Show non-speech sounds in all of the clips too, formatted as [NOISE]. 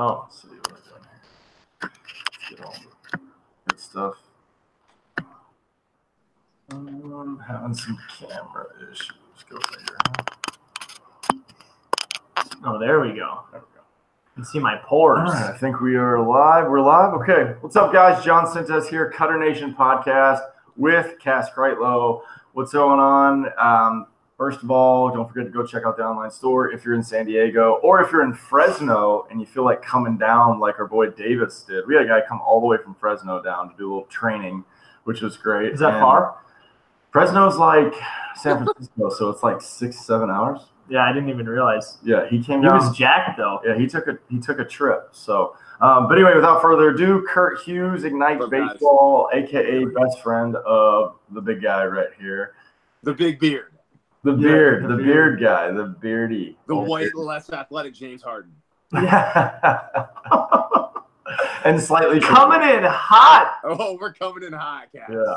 Oh, let's see what we're doing here. Let's get all the good stuff. Um, having some camera issues. Go. Oh, there we go. There we go. You can see my pores. right, I think we are live. We're live. Okay. What's up, guys? John Sintes here, Cutter Nation podcast with Cass Kreitlow. What's going on? Um, first of all, don't forget to go check out the online store if you're in San Diego or if you're in Fresno and you feel like coming down like our boy Davis did. We had a guy come all the way from Fresno down to do a little training, which was great. Is that And far? Fresno's like San Francisco, so it's like six, seven hours. Yeah, I didn't even realize. Yeah, he came He down. was jacked though. Yeah, he took a he took a trip. So, um, but anyway, without further ado, Kurt Hughes, Ignite What's up, guys? Baseball, aka best friend of the big guy right here, The big beard. The Yeah, beard, the the, beard. beard. guy, the beardy, The white, less athletic James Harden. yeah, [LAUGHS] and slightly Coming in hot. Oh, we're coming in hot, Cass. Yeah.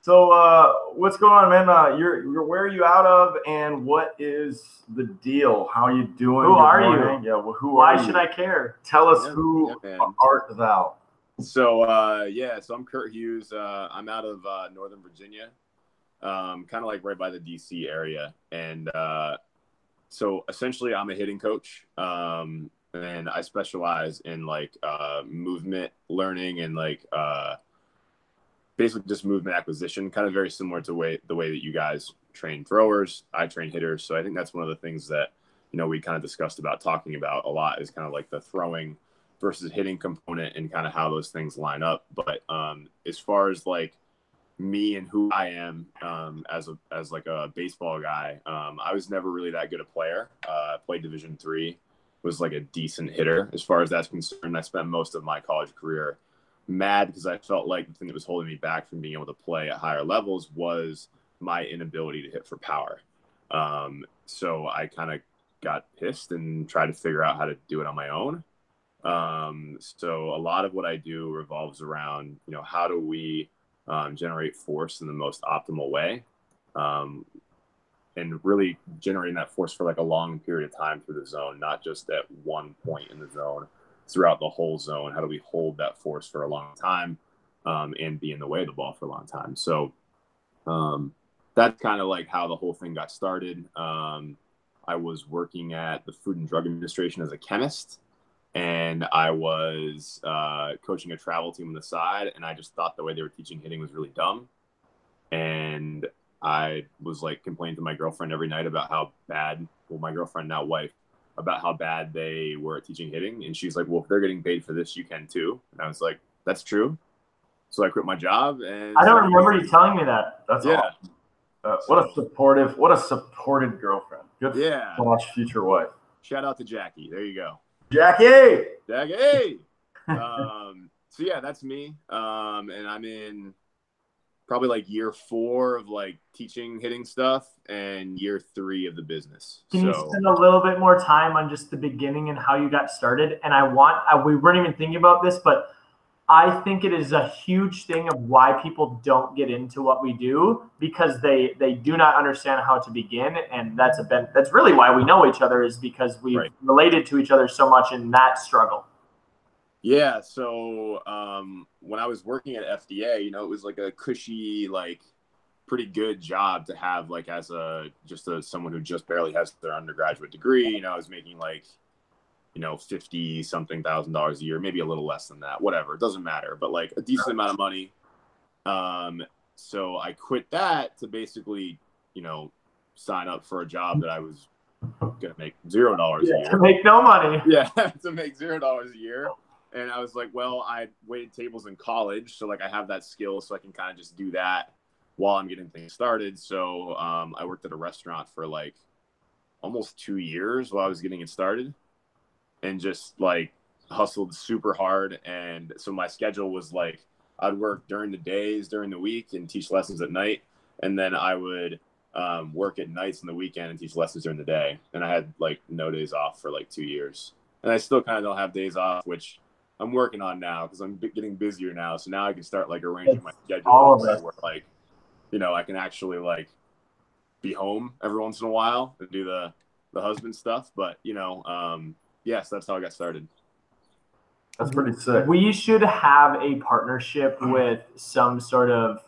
So, uh, what's going on, man? Uh, you're, you're where are you out of, and what is the deal? How are you doing? Who Good are you? Yeah. Well, who Why are you? should I care? tell us Yeah, who yeah, art thou? So, uh, yeah, so I'm Kurt Hughes. Uh, I'm out of uh, Northern Virginia, um, kind of like right by the DC area. And uh, so essentially, I'm a hitting coach. Um, and I specialize in like uh, movement learning and like uh, basically just movement acquisition, kind of very similar to way the way that you guys train throwers. I train hitters, so I think that's one of the things that you know we kind of discussed about talking about a lot is kind of like the throwing versus hitting component and kind of how those things line up. But um, as far as like me and who I am um, as a as like a baseball guy, um, I was never really that good a player. Uh, played Division three, was like a decent hitter as far as that's concerned. I spent most of my college career mad because I felt like the thing that was holding me back from being able to play at higher levels was my inability to hit for power. Um, so I kind of got pissed and tried to figure out how to do it on my own. Um, so a lot of what I do revolves around, you know, how do we um, generate force in the most optimal way, um, and really generating that force for like a long period of time through the zone, not just at one point in the zone, throughout the whole zone. How do we hold that force for a long time um, and be in the way of the ball for a long time? So um, that's kind of like how the whole thing got started. Um, I was working at the Food and Drug Administration as a chemist and I was uh, coaching a travel team on the side, and I just thought the way they were teaching hitting was really dumb. And I was like complaining to my girlfriend every night about how bad, well, my girlfriend now wife, about how bad they were at teaching hitting. And she's like, "Well, if they're getting paid for this, you can too." And I was like, "That's true." So I quit my job, and I don't remember you telling me that. That's Yeah, awesome. Uh, what a supportive, what a supported girlfriend. Good yeah. watch future wife. Shout out to Jackie. There you go. Jackie. Jackie. Um, so yeah, that's me. Um, and I'm in probably like year four of like teaching hitting stuff and year three of the business. Can you spend a little bit more time on just the beginning and how you got started? And I want, I, we weren't even thinking about this, but I think it is a huge thing of why people don't get into what we do because they they do not understand how to begin, and that's a ben, that's really why we know each other is because we've Right. related to each other so much in that struggle. yeah, so um, when I was working at FDA, you know, it was like a cushy, like pretty good job to have like as a just a someone who just barely has their undergraduate degree. You know, I was making like you know, 50 something thousand dollars a year, maybe a little less than that, whatever. It doesn't matter, but like a decent amount of money. Um, so I quit that to basically, you know, sign up for a job that I was going to make zero dollars a year. To make no money. Yeah, [LAUGHS] to make zero dollars a year. And I was like, well, I waited tables in college. So like I have that skill so I can kind of just do that while I'm getting things started. So um, I worked at a restaurant for like almost two years while I was getting it started and just like hustled super hard. And so my schedule was like I'd work during the days during the week and teach lessons at night. And then I would um, work at nights and the weekend and teach lessons during the day. And I had like no days off for like two years. And I still kind of don't have days off, which I'm working on now because I'm b- getting busier now. So now I can start like arranging my schedule all where, like, you know, I can actually like be home every once in a while and do the the husband stuff. But you know, um, yes, that's how I got started. That's pretty sick. We should have a partnership with some sort of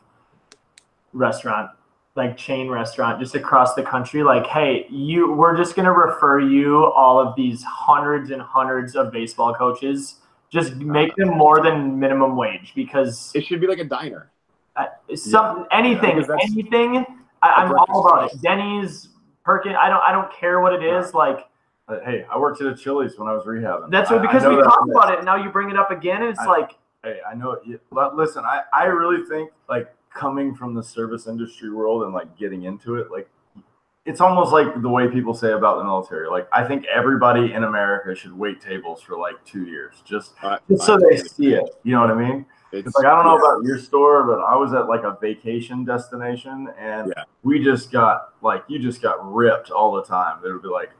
restaurant, like chain restaurant, just across the country. Like, hey, you, we're just gonna refer you all of these hundreds and hundreds of baseball coaches. Just make them more than minimum wage because It should be like a diner. uh, some anything, because that's- anything. I, I'm all about it. Denny's, Perkin. I don't, I don't care what it is. Like Uh, Hey, I worked at a Chili's when I was rehabbing. that's I- what I because we that talked about it. And now you bring it up again, and it's I- like Hey, I know. It, but listen, I, I really think like coming from the service industry world and like getting into it, like it's almost like the way people say about the military. Like I think everybody in America should wait tables for like two years, just, I- just I so they agree. see it. You know what I mean? It's It's like I don't know yeah. about your store, but I was at like a vacation destination, and Yeah. we just got like you just got ripped all the time. They would be like,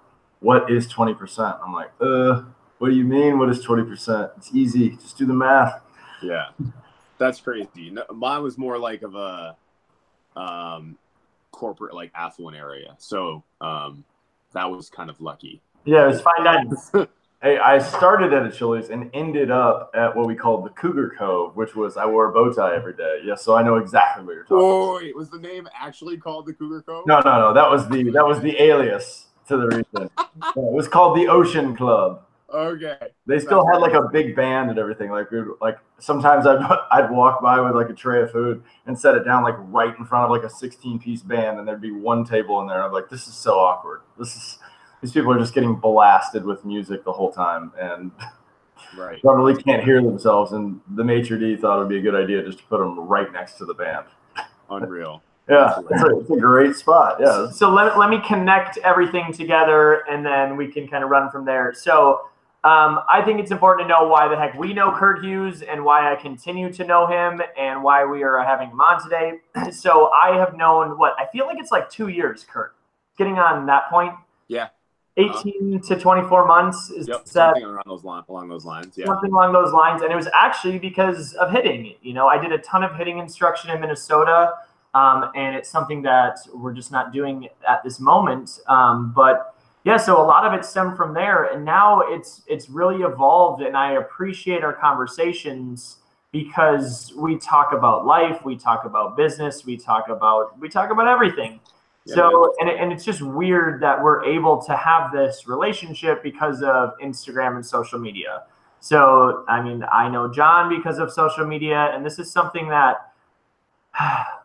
"What is twenty percent?" I'm like, "Uh, what do you mean? What is twenty percent? It's easy. Just do the math." Yeah, that's crazy. No, mine was more like of a um, corporate, like affluent area. So um, that was kind of lucky. yeah, it was fine dining. Hey, I started at a Chili's and ended up at what we called the Cougar Cove, which was I wore a bow tie every day. Yes, so I know exactly what you're talking. about. Oh, wait, was the name actually called the Cougar Cove? No, no, no. That was the that was the alias to the reason. Yeah, it was called the Ocean Club. Okay. They still had like a big band and everything. Like we like sometimes I'd [LAUGHS] I'd walk by with like a tray of food and set it down like right in front of like a 16 piece band, and there'd be one table in there. I'm like, this is so awkward. This is these people are just getting blasted with music the whole time and Right. [LAUGHS] probably can't hear themselves. And the maitre d thought it would be a good idea just to put them right next to the band. [LAUGHS] Unreal. Yeah, it's a, it's a great spot. Yeah, So let, let me connect everything together and then we can kind of run from there. So um, I think it's important to know why the heck we know Kurt Hughes and why I continue to know him and why we are having him on today. [CLEARS THROAT] So I have known what I feel like it's like two years, Kurt, getting on that point. Yeah. 18 to 24 months is Yep. that Something around those line, along those lines. Yeah. something along those lines. And it was actually because of hitting. You know, I did a ton of hitting instruction in Minnesota, um, and it's something that we're just not doing at this moment. Um, but yeah, so a lot of it stemmed from there, and now it's it's really evolved, and I appreciate our conversations because we talk about life, we talk about business, we talk about we talk about everything. Yeah, So, and, it- and it's just weird that we're able to have this relationship because of Instagram and social media. So, I mean, I know John because of social media, and this is something that, [SIGHS]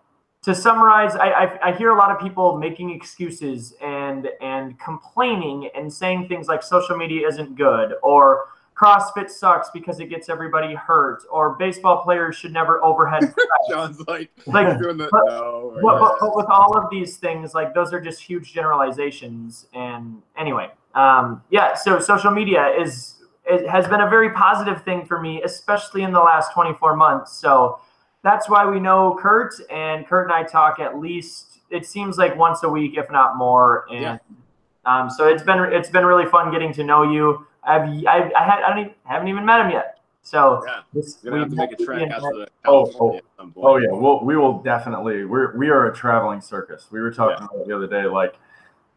to summarize, I, I, I hear a lot of people making excuses and and complaining and saying things like social media isn't good or CrossFit sucks because it gets everybody hurt or baseball players should never overhead. [LAUGHS] John's like, Like, [LAUGHS] doing the but- no. but, but, but with all of these things, like those are just huge generalizations. And anyway, um, yeah. So social media is it has been a very positive thing for me, especially in the last 24 months. So that's why we know Kurt, and Kurt and I talk at least it seems like once a week, if not more. And Yeah. um, so it's been it's been really fun getting to know you. I've I, I had I don't even, haven't even met him yet. So yeah. this, You're gonna have to make a we've- trek out to Oh, California at some point. Oh yeah, we'll, we will definitely. We're we are a traveling circus. We were talking about it the other day. Like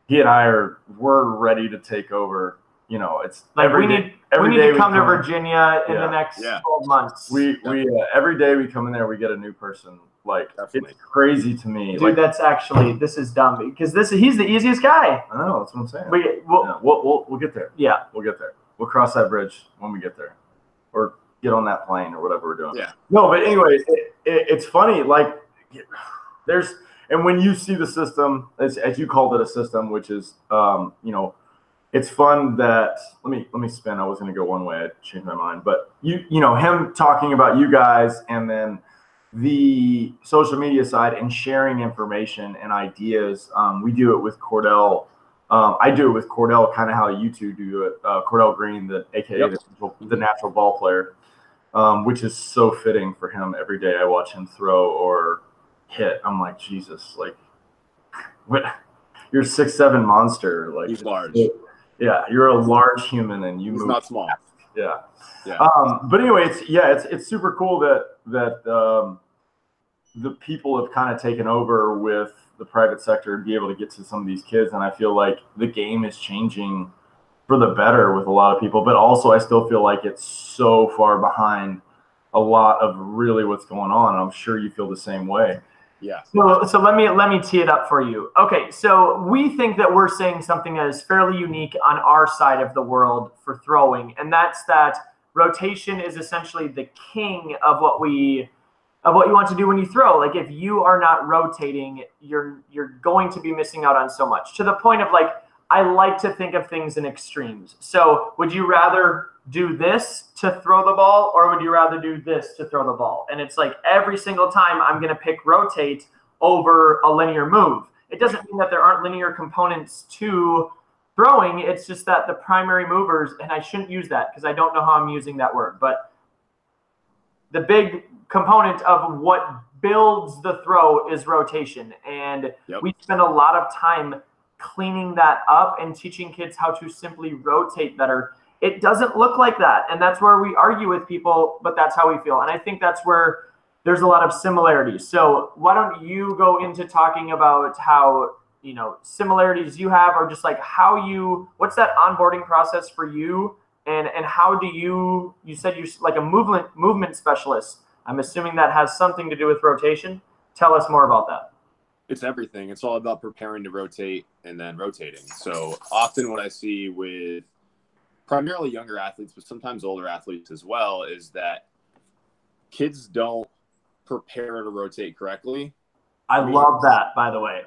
he and I are we're ready to take over. You know, it's like every we day- need every we need day to come to come- Virginia in Yeah. the next Yeah. 12 months. We we uh, every day we come in there, we get a new person. Like Definitely. it's crazy to me. Dude, like that's actually this is dumb because this he's the easiest guy. I know that's what I'm saying. We well, yeah, we'll, we'll we'll get there. yeah. We'll get there. We'll cross that bridge when we get there, or get on that plane or whatever we're doing. Yeah. No, but anyway, it, it, it's funny. Like there's and when you see the system, as, as you called it a system, which is um, you know, it's fun that let me let me spin. I was going to go one way. I changed my mind, but you you know him talking about you guys and then the social media side and sharing information and ideas. Um, we do it with Cordell. Um, I do it with Cordell, kind of how you two do it. Uh, Cordell Green, the AKA Yep. the, the natural ball player, um, which is so fitting for him. Every day I watch him throw or hit. I'm like Jesus, like [LAUGHS] what? You're a six seven monster. Like He's large. Yeah, you're a large human and you He's move not small. yeah. Yeah. Um, but anyway, it's yeah, it's it's super cool that that um, the people have kind of taken over with the private sector and be able to get to some of these kids, and I feel like the game is changing for the better with a lot of people. But also, I still feel like it's so far behind a lot of really what's going on. I'm sure you feel the same way. Yeah. So, so let me let me tee it up for you. Okay, so we think that we're saying something that is fairly unique on our side of the world for throwing, and that's that rotation is essentially the king of what we of what you want to do when you throw. Like if you are not rotating, you're you're going to be missing out on so much. To the point of like I like to think of things in extremes. So, would you rather do this to throw the ball or would you rather do this to throw the ball? And it's like every single time I'm going to pick rotate over a linear move. It doesn't mean that there aren't linear components to throwing. It's just that the primary movers, and I shouldn't use that because I don't know how I'm using that word, but the big component of what builds the throw is rotation. And Yep. we spend a lot of time cleaning that up and teaching kids how to simply rotate better. It doesn't look like that. And that's where we argue with people, but that's how we feel. And I think that's where there's a lot of similarities. So why don't you go into talking about how, you know, similarities you have or just like how you what's that onboarding process for you and and how do you you said you're like a movement movement specialist. I'm assuming that has something to do with rotation. Tell us more about that. It's everything. It's all about preparing to rotate and then rotating. So often what I see with primarily younger athletes, but sometimes older athletes as well, is that kids don't prepare to rotate correctly. I love that, by the way.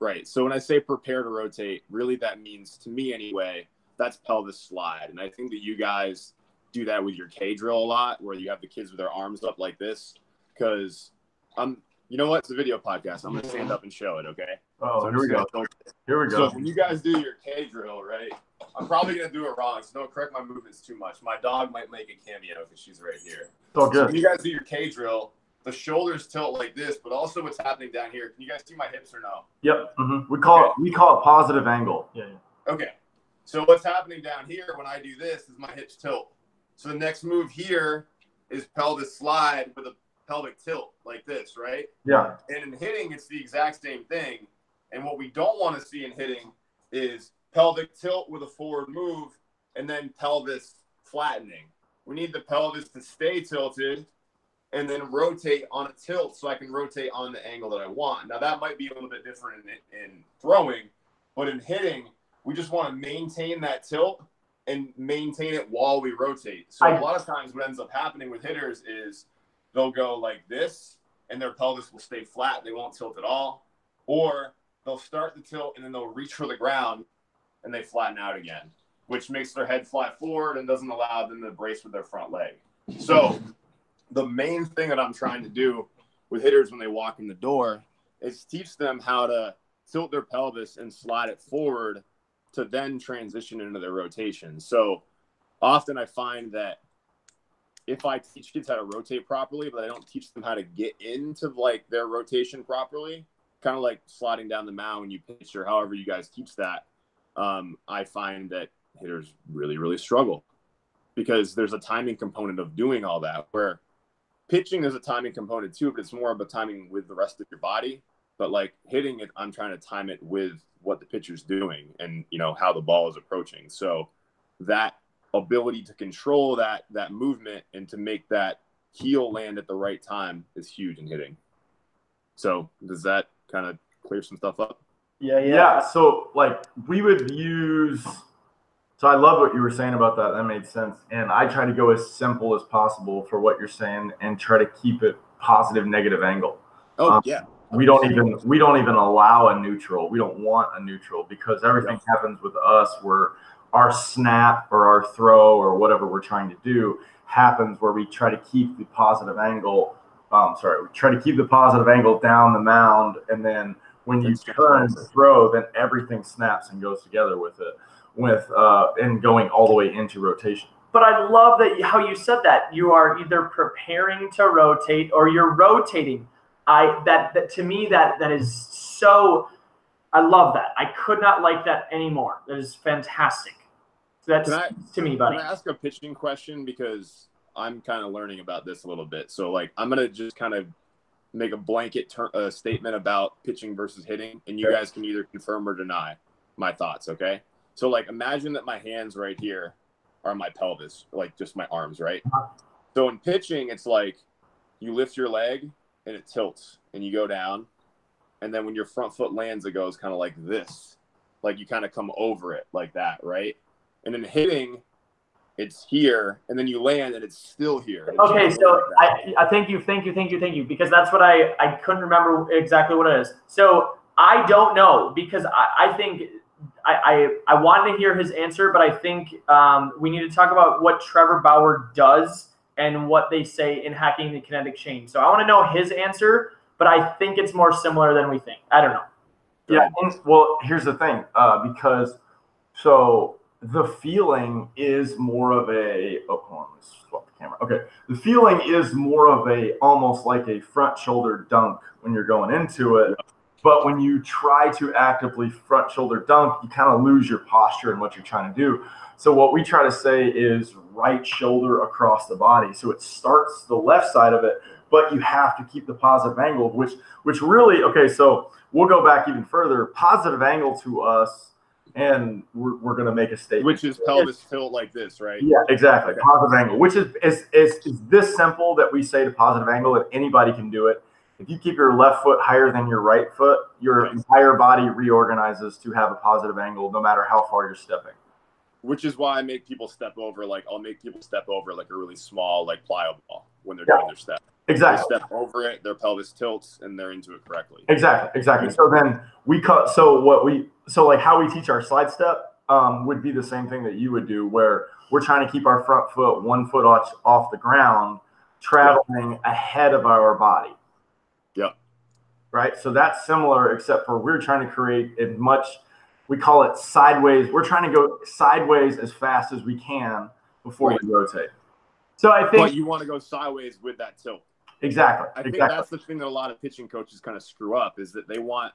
Right. So when I say prepare to rotate, really that means to me anyway, that's pelvis slide. And I think that you guys do that with your K drill a lot, where you have the kids with their arms up like this. Cause I'm you know what? It's a video podcast. I'm gonna stand up and show it, okay? Oh, So here we just go. Here we So go. when you guys do your K drill, right? I'm probably gonna do it wrong, so don't correct my movements too much. My dog might make a cameo because she's right here. It's all So when good. you guys do your K drill, the shoulders tilt like this, but also what's happening down here. Can you guys see my hips or no? Yep. hmm We call it we call it positive angle. Yeah, yeah. Okay. So what's happening down here when I do this is my hips tilt. So the next move here is pelvis slide with a pelvic tilt like this, right? Yeah. And in hitting, it's the exact same thing. And what we don't want to see in hitting is pelvic tilt with a forward move and then pelvis flattening. We need the pelvis to stay tilted and then rotate on a tilt so I can rotate on the angle that I want. Now, that might be a little bit different in, in throwing, but in hitting, we just want to maintain that tilt and maintain it while we rotate. So a lot of times, what ends up happening with hitters is they'll go like this and their pelvis will stay flat. They won't tilt at all. Or they'll start the tilt and then they'll reach for the ground and they flatten out again, which makes their head fly forward and doesn't allow them to brace with their front leg. So, the main thing that I'm trying to do with hitters when they walk in the door is teach them how to tilt their pelvis and slide it forward to then transition into their rotation. So, often I find that if I teach kids how to rotate properly, but I don't teach them how to get into like their rotation properly, kind of like sliding down the mound when you pitch or however you guys teach that, um, I find that hitters really, really struggle because there's a timing component of doing all that. Where pitching is a timing component too, but it's more of a timing with the rest of your body. But like hitting it, I'm trying to time it with what the pitcher's doing and you know how the ball is approaching. So that ability to control that that movement and to make that heel land at the right time is huge in hitting. So does that kind of clear some stuff up? Yeah, Yeah. So like we would use. So I love what you were saying about that. That made sense. And I try to go as simple as possible for what you're saying and try to keep it positive negative angle. Oh Um, yeah, We don't even we don't even allow a neutral. We don't want a neutral because everything happens with us where our snap or our throw or whatever we're trying to do happens where we try to keep the positive angle. Um, sorry, we try to keep the positive angle down the mound, and then when you That's turn right. the throw, then everything snaps and goes together with it, with uh, and going all the way into rotation. But I love that how you said that you are either preparing to rotate or you're rotating. I that, that to me that that is so. I love that. I could not like that anymore. That is fantastic. So that's I- to me, buddy. Can I ask a pitching question because I'm kind of learning about this a little bit. So like I'm gonna just kind of make a blanket ter- uh, statement about pitching versus hitting, and you guys can either confirm or deny my thoughts. Okay. So like imagine that my hands right here are my pelvis, like just my arms, right? So in pitching, it's like you lift your leg and it tilts and you go down. And then when your front foot lands, it goes kind of like this. Like you kind of come over it like that, right? And then hitting, it's here, and then you land and it's still here. It's Okay, so like. I, I thank you, thank you, thank you, thank you, because that's what I I couldn't remember exactly what it is. So I don't know because I, I think I, I I wanted to hear his answer, but I think um, we need to talk about what Trevor Bauer does and what they say in hacking the kinetic chain. So I want to know his answer, but I think it's more similar than we think. I don't know. Yeah. well, here's the thing, uh, because so the feeling is more of a. Oh, hold on. Let's swap the camera. Okay, the feeling is more of a almost like a front shoulder dunk when you're going into it. But when you try to actively front shoulder dunk, you kind of lose your posture and what you're trying to do. So what we try to say is right shoulder across the body. So it starts the left side of it, but you have to keep the positive angle, which which really okay. So we'll go back even further. Positive angle to us, and we're, we're going to make a statement. which is pelvis tilt like this, right? Yeah, exactly. Positive angle, which is, is is is this simple that we say to positive angle that anybody can do it. If you keep your left foot higher than your right foot, your entire body reorganizes to have a positive angle, no matter how far you're stepping. Which is why I make people step over. Like I'll make people step over like a really small like plyo ball when they're Yeah. doing their step. They Exactly. step over it, their pelvis tilts, and they're into it correctly. Exactly, exactly. So then we cut. So what we so like how we teach our slide step um, would be the same thing that you would do, where we're trying to keep our front foot one foot off, off the ground, traveling ahead of our body. Yep. Right. So that's similar, except for we're trying to create as much. We call it sideways. We're trying to go sideways as fast as we can before Right. we rotate. So I think. But think you want to go sideways with that tilt. Exactly. I think exactly. that's the thing that a lot of pitching coaches kind of screw up is that they want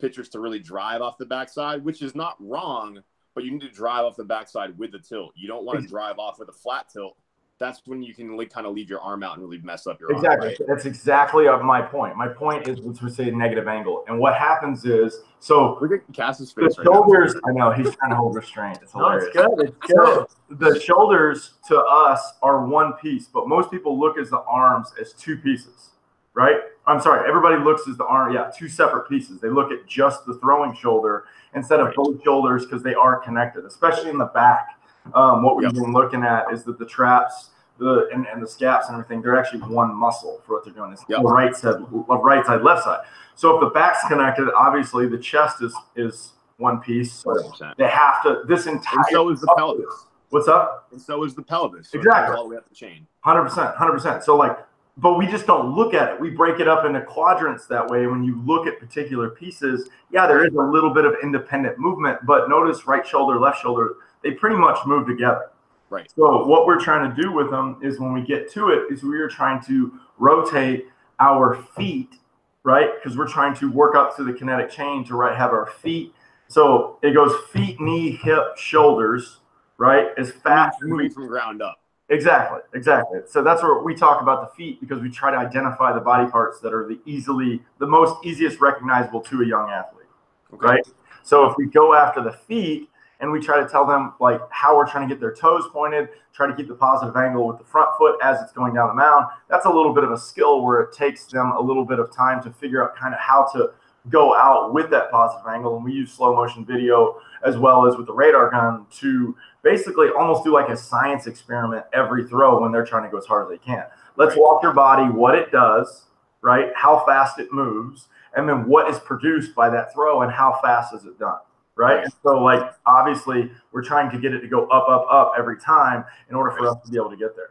pitchers to really drive off the backside, which is not wrong, but you need to drive off the backside with the tilt. You don't want to drive off with a flat tilt. That's when you can like, kind of leave your arm out and really mess up your Exactly. arm. Right? That's exactly of my point. My point is let's say negative angle. And what happens is so Look at Cass's the face right now. shoulders, I know he's trying to hold restraint. It's hilarious. no, it's good. It's good. So the shoulders to us are one piece, but most people look as the arms as two pieces, right? I'm sorry, everybody looks as the arm, yeah, two separate pieces. They look at just the throwing shoulder instead of Right. both shoulders because they are connected, especially in the back. Um, what we've Yep. been looking at is that the traps, the and, and the scaps and everything, they're actually one muscle for what they're doing. It's Yep. right side, right side, left side. So if the back's connected, obviously the chest is is one piece. So 100%. they have to. This entire. And so is the pelvis. What's up? And so is the pelvis. So Exactly. all the way up the chain. Hundred percent, hundred percent. So like, but we just don't look at it. We break it up into quadrants that way. When you look at particular pieces, yeah, there is a little bit of independent movement, but notice right shoulder, left shoulder, they pretty much move together. Right. So what we're trying to do with them is when we get to it, is we are trying to rotate our feet, right? Because we're trying to work up through the kinetic chain to right have our feet. So it goes feet, knee, hip, shoulders, right? As fast as we Moving from ground up. Exactly, exactly. So that's where we talk about the feet because we try to identify the body parts that are the easily the most easiest recognizable to a young athlete, Okay. right? So if we go after the feet and we try to tell them like how we're trying to get their toes pointed, try to keep the positive angle with the front foot as it's going down the mound, that's a little bit of a skill where it takes them a little bit of time to figure out kind of how to go out with that positive angle. And we use slow motion video as well as with the radar gun to basically almost do like a science experiment every throw when they're trying to go as hard as they can. Let's Right. walk your body, what it does, right? How fast it moves, and then what is produced by that throw and how fast is it done, right? And so, like, obviously, we're trying to get it to go up, up, up every time in order for us to be able to get there.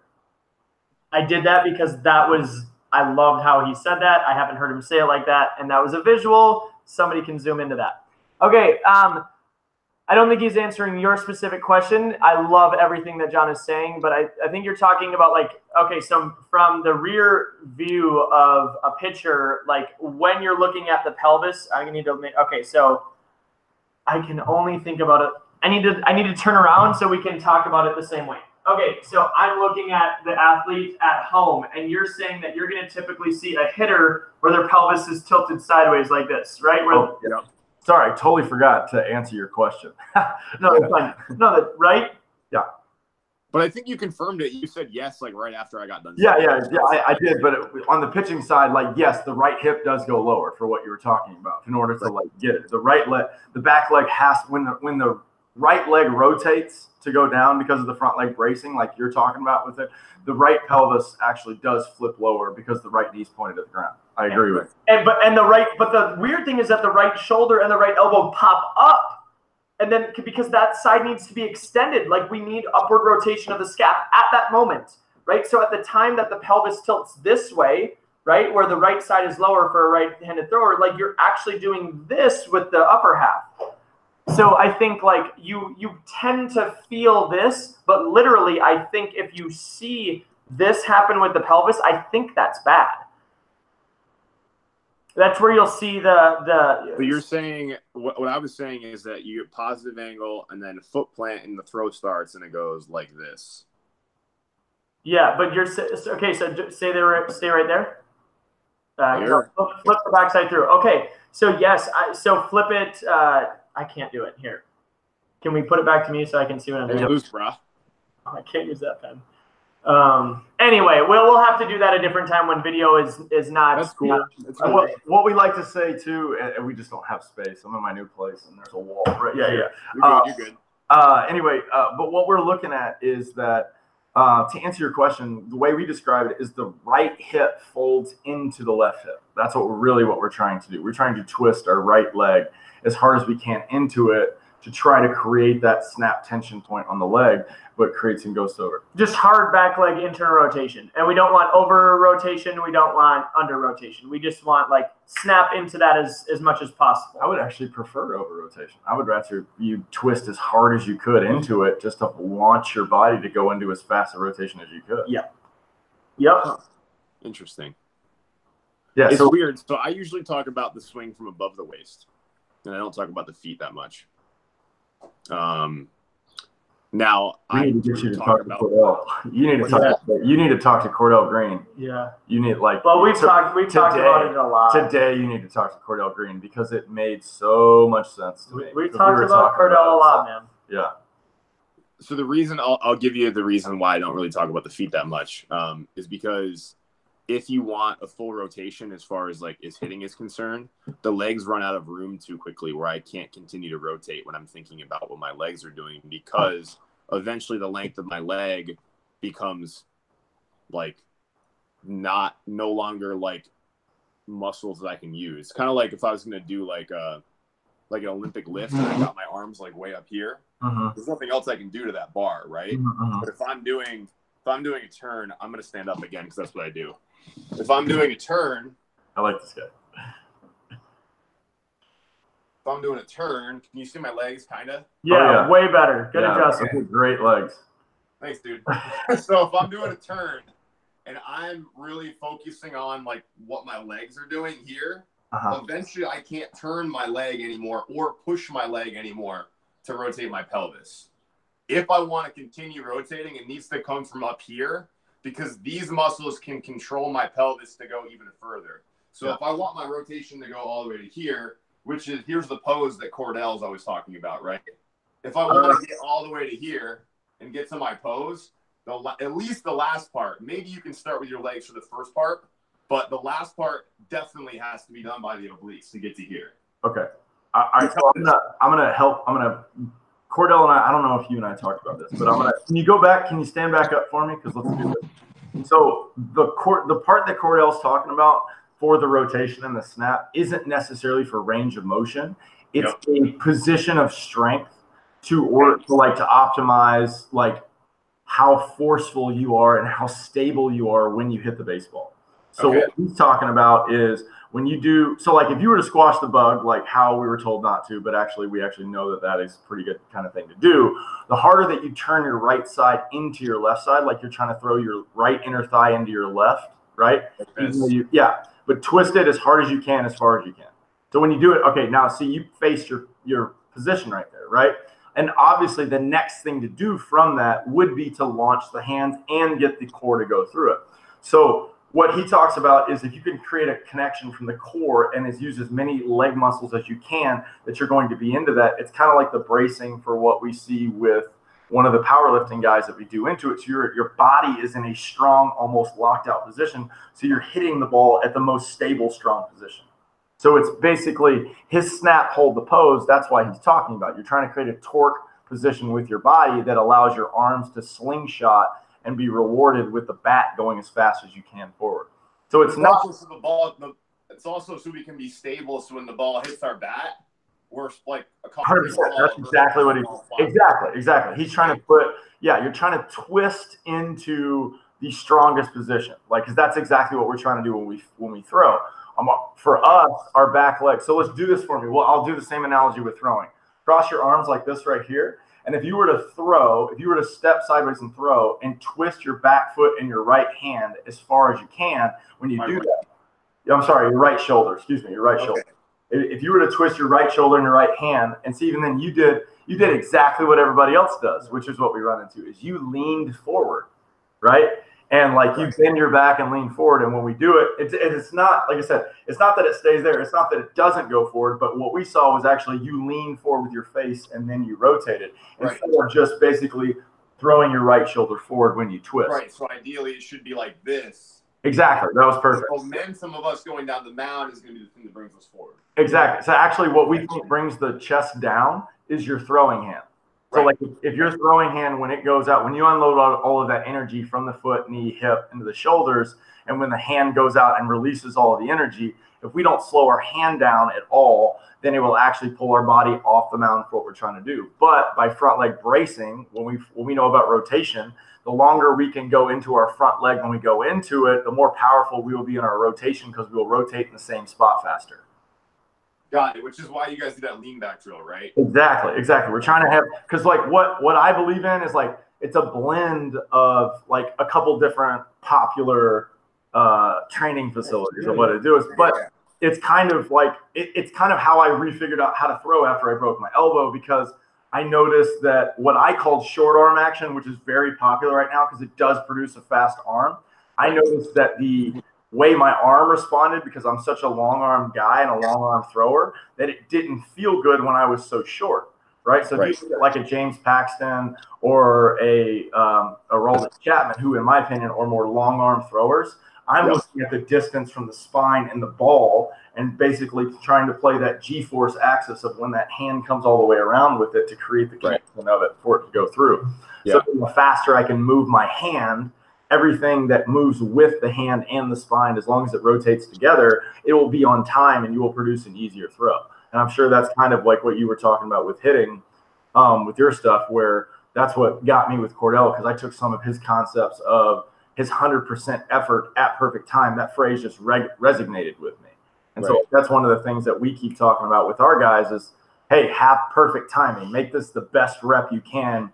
I did that because that was I loved how he said that. I haven't heard him say it like that, and that was a visual. Somebody can zoom into that. Okay, um, I don't think he's answering your specific question. I love everything that John is saying, but I, I think you're talking about like okay, so from the rear view of a pitcher, like when you're looking at the pelvis, I need to make okay, so I can only think about it. I need to I need to turn around so we can talk about it the same way. Okay, so I'm looking at the athlete at home, and you're saying that you're going to typically see a hitter where their pelvis is tilted sideways like this, right? Where, Oh, yeah. Sorry, I totally forgot to answer your question. [LAUGHS] [LAUGHS] no, fine. No, that right. But I think you confirmed it. You said yes, like right after I got done. Yeah, yeah, yeah. I, I did, but it, on the pitching side, like yes, the right hip does go lower for what you were talking about in order to like get it. The right leg, the back leg has when the when the right leg rotates to go down because of the front leg bracing, like you're talking about with it. The right pelvis actually does flip lower because the right knee's pointed at the ground. I agree with. And but and the right, but the weird thing is that the right shoulder and the right elbow pop up, and then because that side needs to be extended, like we need upward rotation of the scap at that moment, right? So at the time that the pelvis tilts this way, right, where the right side is lower for a right-handed thrower, like you're actually doing this with the upper half. So I think like you you tend to feel this, but literally I think if you see this happen with the pelvis, I think that's bad. That's where you'll see the the. But you're saying what, what I was saying is that you get positive angle and then foot plant and the throw starts and it goes like this. Yeah, but you're okay. So stay there. Stay right there. Uh, Here. flip, flip the backside through. Okay. So yes. I, so flip it. Uh, I can't do it here. Can we put it back to me so I can see what I'm doing? loose, brah. I can't use that pen. Um, anyway, we'll we'll have to do that a different time when video is is not. That's cool. not- cool. what, what we like to say too, and we just don't have space. I'm in my new place, and there's a wall right Yeah, here. You're Uh. You're good. Uh, anyway, uh, but what we're looking at is that uh, to answer your question, the way we describe it is the right hip folds into the left hip. That's what we're really what we're trying to do. We're trying to twist our right leg as hard as we can into it to try to create that snap tension point on the leg, but creates and goes over. just hard back leg inter rotation, and we don't want over rotation. We don't want under rotation. We just want like snap into that as as much as possible. I would actually prefer over rotation. I would rather you twist as hard as you could into it just to launch your body to go into as fast a rotation as you could. Yeah. Yep. Interesting. Yeah. It's So weird. So I usually talk about the swing from above the waist, and I don't talk about the feet that much. Um, now we I need to get you to talk talk to about Cordell. You need to What's talk. You need to talk to Cordell Green. Yeah. You need like. Well, we've to- talked we've talked today- about it a lot. Today, you need to talk to Cordell Green because it made so much sense to we, me. we've because talked were about talking Cordell a it, lot, so- man. Yeah. so the reason I'll, I'll give you the reason why I don't really talk about the feet that much um, is because if you want a full rotation as far as like is hitting is concerned, the legs run out of room too quickly where I can't continue to rotate when I'm thinking about what my legs are doing because eventually the length of my leg becomes like not no longer like muscles that I can use. Kind of like if I was gonna do like a like an Olympic lift and I mm-hmm. got my arms like way up here Mm-hmm. there's nothing else I can do to that bar, right? Mm-hmm, uh-huh. But if I'm doing if I'm doing a turn, I'm gonna stand up again because that's what I do. If I'm doing a turn, I like this guy. if I'm doing a turn, can you see my legs kinda? Yeah, yeah. way better. Good Yeah, adjustment. those Great legs. Thanks, dude. [LAUGHS] so if I'm doing a turn and I'm really focusing on like what my legs are doing here, Uh-huh. eventually I can't turn my leg anymore or push my leg anymore to rotate my pelvis. If I want to continue rotating, it needs to come from up here because these muscles can control my pelvis to go even further. So if I want my rotation to go all the way to here, which is here's the pose that Cordell's always talking about, right? If I want to uh-huh. get all the way to here and get to my pose, the at least the last part, maybe you can start with your legs for the first part, but the last part definitely has to be done by the obliques to get to here. Okay. All right. So I'm gonna I'm gonna help. I'm gonna Cordell and I. I don't know if you and I talked about this, but I'm gonna. Can you go back? Can you stand back up for me? Because let's do this. So the court, the part that Cordell's talking about for the rotation and the snap isn't necessarily for range of motion. It's a position of strength to or to like to optimize like how forceful you are and how stable you are when you hit the baseball. So Okay. what he's talking about is when you do so like if you were to squash the bug like how we were told not to but actually we actually know that that is a pretty good kind of thing to do the harder that you turn your right side into your left side like you're trying to throw your right inner thigh into your left right? You, yeah but twist it as hard as you can as far as you can. So when you do it okay now see you face your your position right there right? And obviously the next thing to do from that would be to launch the hands and get the core to go through it. So what he talks about is if you can create a connection from the core and is use as many leg muscles as you can, that you're going to be into that. It's kind of like the bracing for what we see with one of the powerlifting guys that we do into it. So your your body is in a strong, almost locked out position. So you're hitting the ball at the most stable, strong position. So it's basically his snap, hold the pose. That's why he's talking about. You're trying to create a torque position with your body that allows your arms to slingshot and be rewarded with the bat going as fast as you can forward. So it's, It's not just so the ball. It's also so we can be stable. So when the ball hits our bat, we're like a Hundred percent. That's exactly what he. Exactly, exactly. He's trying to put. Yeah, you're trying to twist into the strongest position, like because that's exactly what we're trying to do when we when we throw. Um, for us, our back leg. So let's do this for me. Well, I'll do the same analogy with throwing. Cross your arms like this right here, and if you were to throw, if you were to step sideways and throw, and twist your back foot and your right hand as far as you can, when you My do right. that, I'm sorry, your right shoulder. Excuse me, your right Okay. shoulder if you were to twist your right shoulder and your right hand and see even then you did you did exactly what everybody else does which is what we run into is you leaned forward right and like you bend your back and lean forward and when we do it it's, it's not like i said it's not that it stays there it's not that it doesn't go forward but what we saw was actually you lean forward with your face and then you rotate it Right. instead of just basically throwing your right shoulder forward when you twist Right. So ideally, it should be like this. exactly that was perfect The momentum of us going down the mound is going to be the thing that brings us forward. Exactly. So actually, what we think brings the chest down is your throwing hand. So Right. like if- if your throwing hand, when it goes out, when you unload all, all of that energy from the foot, knee, hip into the shoulders, and when the hand goes out and releases all of the energy, if we don't slow our hand down at all, then it will actually pull our body off the mound for what we're trying to do. But by front leg bracing, when we when we know about rotation, the longer we can go into our front leg when we go into it, the more powerful we will be in our rotation because we will rotate in the same spot faster. Got it. Which is why you guys do that lean back drill, right? Exactly, exactly. We're trying to have because like what what I believe in is like it's a blend of like a couple different popular uh training facilities of what it do is but it's kind of like it, it's kind of how I refigured out how to throw after I broke my elbow because I noticed that what I called short arm action, which is very popular right now because it does produce a fast arm. I noticed that the way my arm responded because I'm such a long arm guy and a long arm thrower that it didn't feel good when I was so short. Right. So Right. if you look like a James Paxton or a um, Aroldis Chapman, who in my opinion are more long arm throwers, I'm Yeah. looking at the distance from the spine and the ball and basically trying to play that G-force axis of when that hand comes all the way around with it to create the Right. connection of it for it to go through. Yeah. So the faster I can move my hand, everything that moves with the hand and the spine, as long as it rotates together, it will be on time and you will produce an easier throw. And I'm sure that's kind of like what you were talking about with hitting um, with your stuff, where that's what got me with Cordell because I took some of his concepts of his 100% effort at perfect time. That phrase just reg- resonated with me. And Right. so that's one of the things that we keep talking about with our guys is, hey, have perfect timing. Make this the best rep you can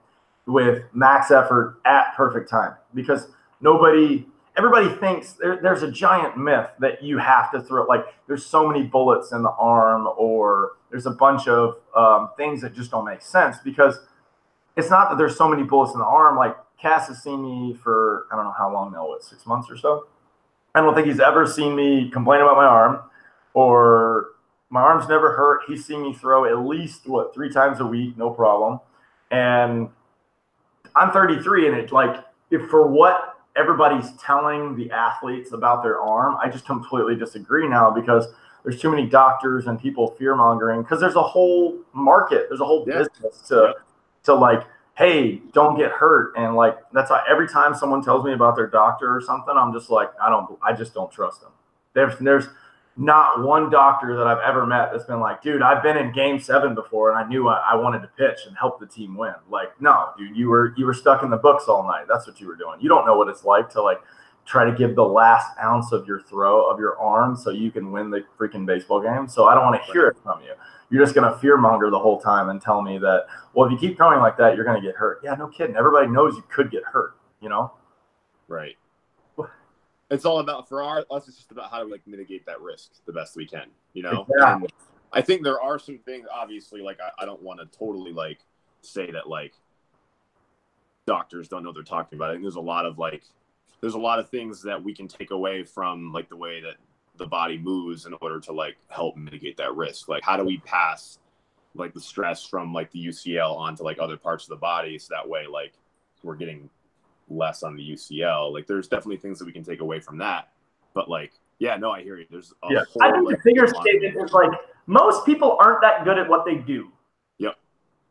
with max effort at perfect time because nobody everybody thinks there, there's a giant myth that you have to throw like there's so many bullets in the arm or there's a bunch of um, things that just don't make sense because it's not that there's so many bullets in the arm. Like cass has seen me for i don't know how long now what six months or so? I don't think he's ever seen me complain about my arm or my arm's never hurt. He's seen me throw at least what three times a week no problem. And i'm 33 and it like if for what everybody's telling the athletes about their arm. I just completely disagree now because there's too many doctors and people fear mongering because there's a whole market there's a whole Yeah. business to to like hey don't get hurt. And like that's why every time someone tells me about their doctor or something i'm just like i don't i just don't trust them. There's there's not one doctor that I've ever met that's been like, dude, I've been in game seven before and I knew I, I wanted to pitch and help the team win. Like, no, dude, you were you were stuck in the books all night. That's what you were doing. You don't know what it's like to like try to give the last ounce of your throw of your arm so you can win the freaking baseball game. So I don't want to hear it from you. You're just gonna fear monger the whole time and tell me that, well, if you keep throwing like that, you're gonna get hurt. Yeah, no kidding. Everybody knows you could get hurt, you know? Right. It's all about for our us. It's just about how to like mitigate that risk the best we can. You know. And I think there are some things. Obviously, like I, I don't want to totally like say that like doctors don't know what they're talking about. I think there's a lot of like there's a lot of things that we can take away from like the way that the body moves in order to like help mitigate that risk. Like how do we pass like the stress from like the UCL onto like other parts of the body so that way like we're getting less on the UCL. Like there's definitely things that we can take away from that. But like yeah, no, I hear you. There's a yeah. whole, I think like, the bigger lot- statement is like most people aren't that good at what they do. Yep.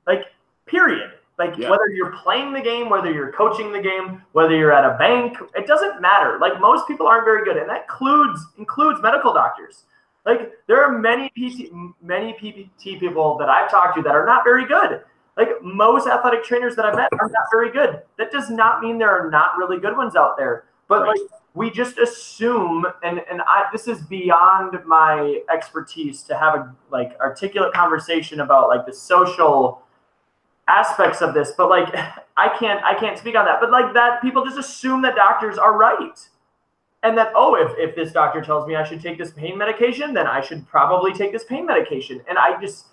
Like, period. Like Yeah. whether you're playing the game, whether you're coaching the game, whether you're at a bank, it doesn't matter. Like most people aren't very good, and that includes includes medical doctors. Like there are many PT, many PPT people that I've talked to that are not very good. Like most athletic trainers that I've met are not very good. That does not mean there are not really good ones out there. But Right. like we just assume, and and I this is beyond my expertise to have a like articulate conversation about like the social aspects of this. But like [LAUGHS] I can't I can't speak on that. But like that people just assume that doctors are right and that oh if, if this doctor tells me i should take this pain medication then i should probably take this pain medication and i just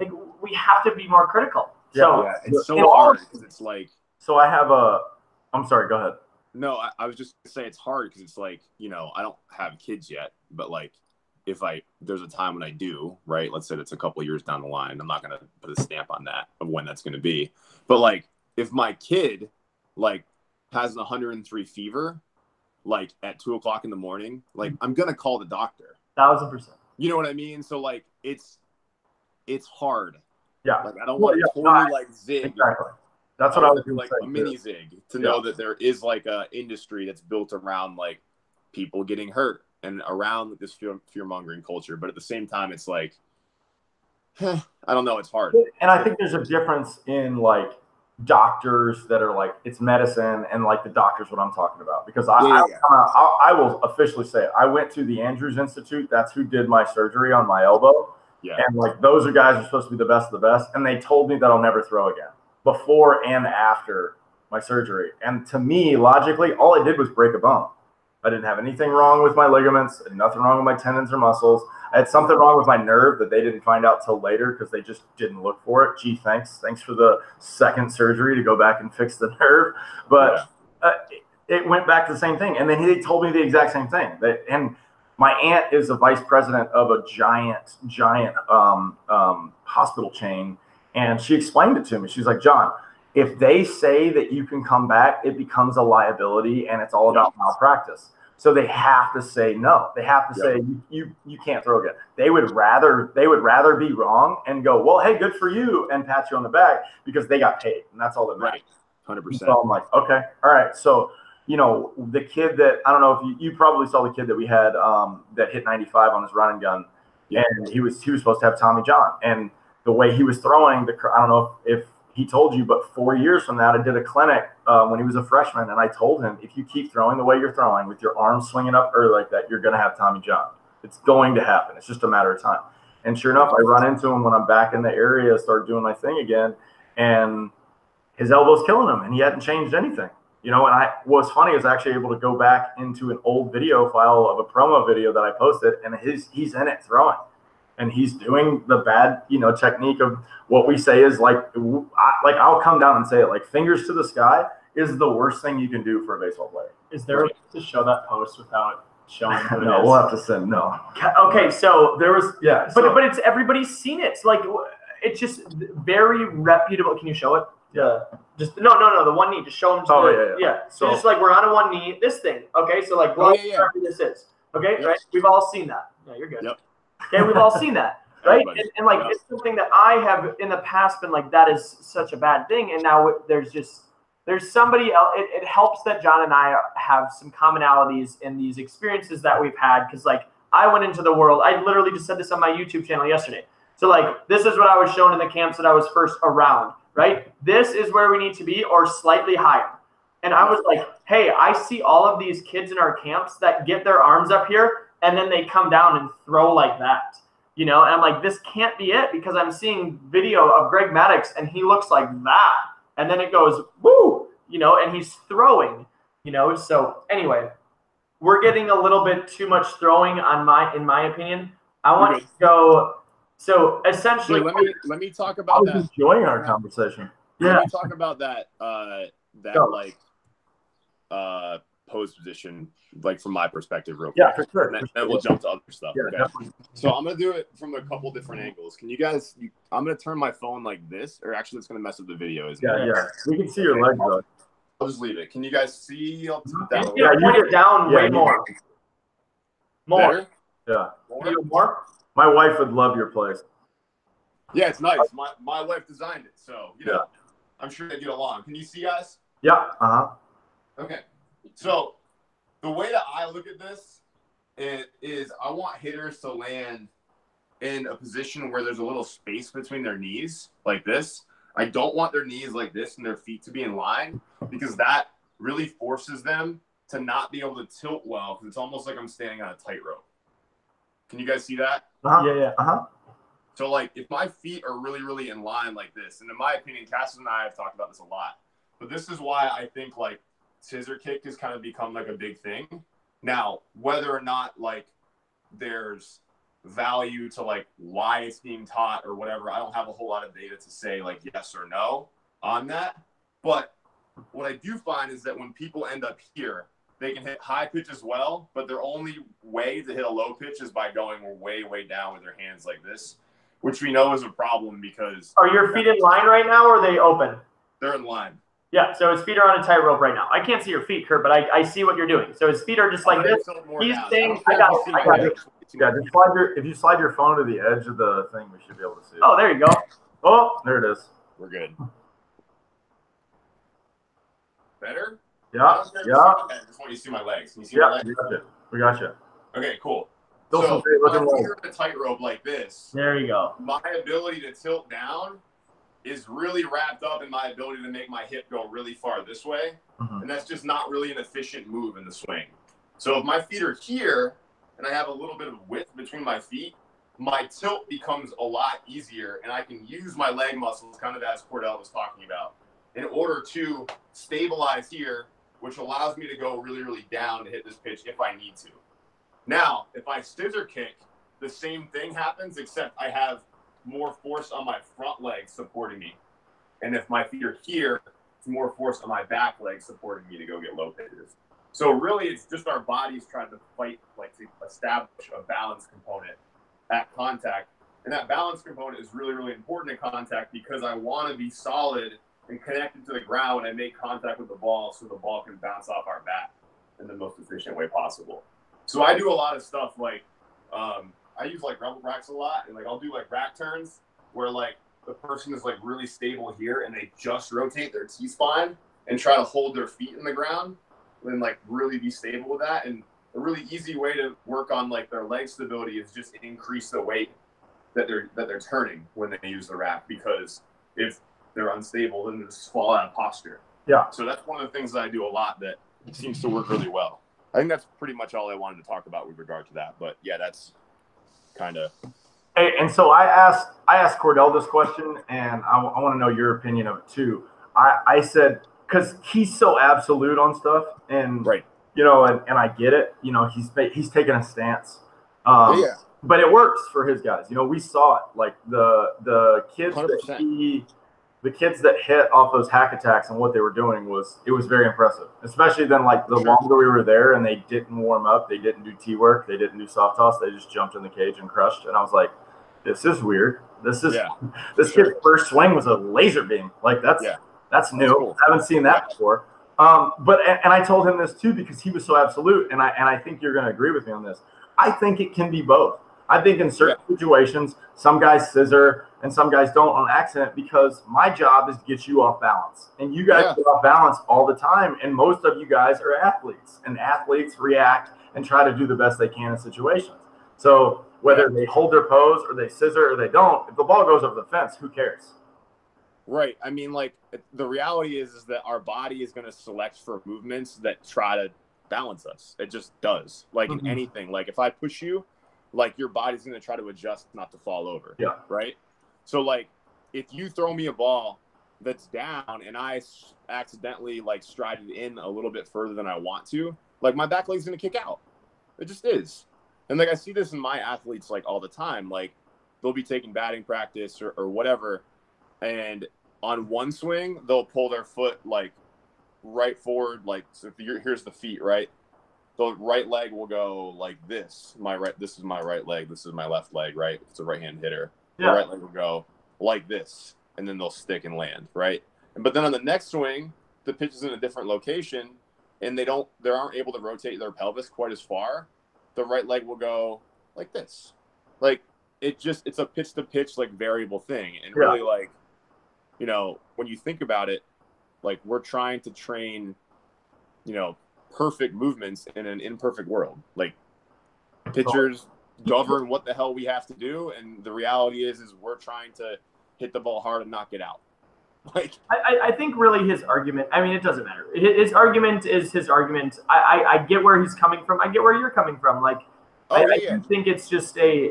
like we have to be more critical so yeah, it's so hard because it's like So I have a. I'm sorry. Go ahead. No, I, I was just gonna say it's hard because it's like you know I don't have kids yet, but like if I there's a time when I do, right? Let's say it's a couple years down the line. I'm not gonna put a stamp on that of when that's gonna be, but like if my kid like has an 103 fever, like at two o'clock in the morning, like I'm gonna call the doctor. thousand percent You know what I mean? So like it's it's hard. Yeah. Like I don't Well, want to yeah, totally no, like zig. Exactly. That's what I was do like a mini zig to Yeah. know that there is like a industry that's built around like people getting hurt and around this fear fear mongering culture. But at the same time, it's like [SIGHS] I don't know. It's hard. And I think there's a difference in like doctors that are like it's medicine and like the doctors what I'm talking about because I Yeah, yeah, I. I, I will officially say it. I went to the Andrews Institute. That's who did my surgery on my elbow. Yeah. And like those are guys who are supposed to be the best of the best. And they told me that I'll never throw again before and after my surgery. And to me, logically, all I did was break a bone. I didn't have anything wrong with my ligaments, nothing wrong with my tendons or muscles. I had something wrong with my nerve that they didn't find out till later because they just didn't look for it. Gee, thanks. Thanks for the second surgery to go back and fix the [LAUGHS] nerve. But uh, it, it went back to the same thing. And then he told me the exact same thing. That, and my aunt is a vice president of a giant, giant um, um, hospital chain. And she explained it to me. She's like, John, if they say that you can come back, it becomes a liability and it's all about malpractice. So they have to say no. They have to Yeah. say you, you you can't throw again. They would rather they would rather be wrong and go, well, hey, good for you, and pat you on the back because they got paid, and that's all that matters. Right. Hundred percent. So I'm like, okay, all right. So, you know, the kid that I don't know if you, you probably saw the kid that we had um, that hit 95 on his running gun, Yeah. and he was he was supposed to have Tommy John, and the way he was throwing the I don't know if, if he told you, but four years from that, I did a clinic uh, when he was a freshman, and I told him if you keep throwing the way you're throwing with your arms swinging up early like that, you're gonna have Tommy John. It's going to happen. It's just a matter of time. And sure enough, I run into him when I'm back in the area, start doing my thing again, and his elbow's killing him, and he hadn't changed anything. You know, and I what's funny is actually able to go back into an old video file of a promo video that I posted, and his he's in it throwing, and he's doing the bad you know technique of what we say is like I, like I'll come down and say it like fingers to the sky is the worst thing you can do for a baseball player. is there a way to show that post without showing [LAUGHS] who No, is? we'll have to send no. okay so there was Yeah, but so- but it's everybody's seen it It's like it's just very reputable can you show it yeah. just no no no the one knee just show them to Oh, the, yeah, yeah. so, So- just like we're on a one knee this thing okay so like Oh, blow yeah, yeah. this is okay Yep. right we've all seen that yeah you're good Yep. okay we've all seen that [LAUGHS] right and, and like Yeah. it's something that i have in the past been like that is such a bad thing and now it- there's just there's somebody else it, it helps that john and i have some commonalities in these experiences that we've had because like i went into the world i literally just said this on my youtube channel yesterday so like this is what i was shown in the camps that i was first around right this is where we need to be or slightly higher and i was like hey i see all of these kids in our camps that get their arms up here and then they come down and throw like that you know, and I'm like, this can't be it because I'm seeing video of Greg Maddux and he looks like that. And then it goes, woo, you know, and he's throwing, you know. So anyway, we're getting a little bit too much throwing on my in my opinion. I want to go so essentially Here, let me let me talk I about was that. enjoying our conversation. Yeah. Let me talk about that. Uh, that Go. like uh pose position, like from my perspective, real quick. Yeah, for sure. And then, then we'll jump to other stuff. Yeah, okay? definitely. So I'm gonna do it from a couple different angles. Can you guys? You, I'm gonna turn my phone like this, or actually, it's gonna mess up the video. Isn't Yeah, it? yeah. We can see your legs though. I'll just leave it. Can you guys see? I'll that a need Yeah, point you it down yeah, way more. More. Better? Yeah. More? More? My wife would love your place. Yeah, it's nice. My my wife designed it, so you know, I'm sure they get along. Can you see us? Yeah. Uh huh. Okay. So the way that I look at this is, is I want hitters to land in a position where there's a little space between their knees, like this. I don't want their knees like this and their feet to be in line because that really forces them to not be able to tilt well because it's almost like I'm standing on a tightrope. Can you guys see that? Uh-huh. Yeah, yeah. Uh huh. So like if my feet are really, really in line like this, and in my opinion, Cassius and I have talked about this a lot, but this is why I think like scissor kick has kind of become like a big thing. Now, whether or not like there's value to like why it's being taught or whatever, I don't have a whole lot of data to say like yes or no on that. But what I do find is that when people end up here, they can hit high pitch as well, but their only way to hit a low pitch is by going way, way down with their hands like this, which we know is a problem because Are your feet in line right now or are they open? they're in line. Yeah, so his feet are on a tightrope right now. I can't see your feet, Kurt, but I, I see what you're doing. So his feet are just like I'm this. tilt more He's down. saying- I I got know it, if you I see got it. Yeah. Just slide your if you slide your phone to the edge of the thing, we should be able to see it. Oh, there you go. Oh, there it is. We're good. Better? Yeah. Yeah. I just want you to see my legs. Can you see my Yeah. legs? We got you. We got you. Okay, cool. Still so some great looking when you're in a tightrope like this, There you go. my ability to tilt down is really wrapped up in my ability to make my hip go really far this way. Mhm. And that's just not really an efficient move in the swing. So if my feet are here and I have a little bit of width between my feet, my tilt becomes a lot easier and I can use my leg muscles, kind of as Cordell was talking about, in order to stabilize here, which allows me to go really, really down to hit this pitch if I need to. Now, if I scissor kick, the same thing happens, except I have more force on my front leg supporting me. And if my feet are here, it's more force on my back leg supporting me to go get low pitches. So really, it's just our bodies trying to fight, like to establish a balance component at contact. And that balance component is really, really important in contact because I want to be solid and connected to the ground and make contact with the ball so the ball can bounce off our back in the most efficient way possible. So I do a lot of stuff like um, I use like rebel racks a lot, and like I'll do like rack turns where like the person is like really stable here, and they just rotate their T spine and try to hold their feet in the ground, and like really be stable with that. And a really easy way to work on like their leg stability is just increase the weight that they're that they're turning when they use the rack because if they're unstable, then they just fall out of posture. Yeah. So that's one of the things that I do a lot that seems to work really well. I think that's pretty much all I wanted to talk about with regard to that. But yeah, that's kind of Hey, and so I asked I asked Cordell this question, and I, want to know your opinion of it too. I, I said because he's so absolute on stuff, and right. you know, and, and I get it. You know, he's he's taking a stance. Um, yeah, but it works for his guys. You know, we saw it. Like the the kids that 100%. he, the kids that hit off those hack attacks and what they were doing was it was very impressive. Especially then, like the Sure. longer we were there and they didn't warm up, they didn't do T work, they didn't do soft toss, they just jumped in the cage and crushed. And I was like, this is weird. This is yeah, [LAUGHS] this sure. kid's first swing was a laser beam. Like that's Yeah. that's new. cool. I haven't seen that before. Um, but and, and I told him this too because he was so absolute, and I and I think you're going to agree with me on this. I think it can be both. I think in certain situations, some guys scissor and some guys don't on accident because my job is to get you off balance, and you guys Yeah. get off balance all the time. And most of you guys are athletes, and athletes react and try to do the best they can in situations. So whether they hold their pose or they scissor or they don't, if the ball goes over the fence, who cares? right. I mean, like the reality is, is that our body is going to select for movements that try to balance us. It just does. Like Mhm. in anything. Like if I push you, like your body's going to try to adjust not to fall over. Yeah. Right. So like if you throw me a ball that's down and I accidentally like stride it in a little bit further than I want to, like my back leg's to kick out. It just is. And like I see this in my athletes like all the time. Like they'll be taking batting practice or, or whatever, and on one swing they'll pull their foot like right forward, like so if you're here's the feet, right? The right leg will go like this. My right, this is my right leg. This is my left leg, right? It's a right hand hitter. The right leg will go like this, and then they'll stick and land, right? But then on the next swing, the pitch is in a different location, and they don't, they aren't able to rotate their pelvis quite as far. The right leg will go like this, like it just it's a pitch to pitch like variable thing, and Yeah. really like, you know, when you think about it, like we're trying to train, you know, perfect movements in an imperfect world. Like pitchers govern what the hell we have to do, and the reality is, is we're trying to hit the ball hard and knock it out. [LAUGHS] Like, I, I- I think really his argument. I mean, it doesn't matter. His, argument is his argument. I, I I get where he's coming from. I get where you're coming from. Like oh I, I yeah, do think it's just a.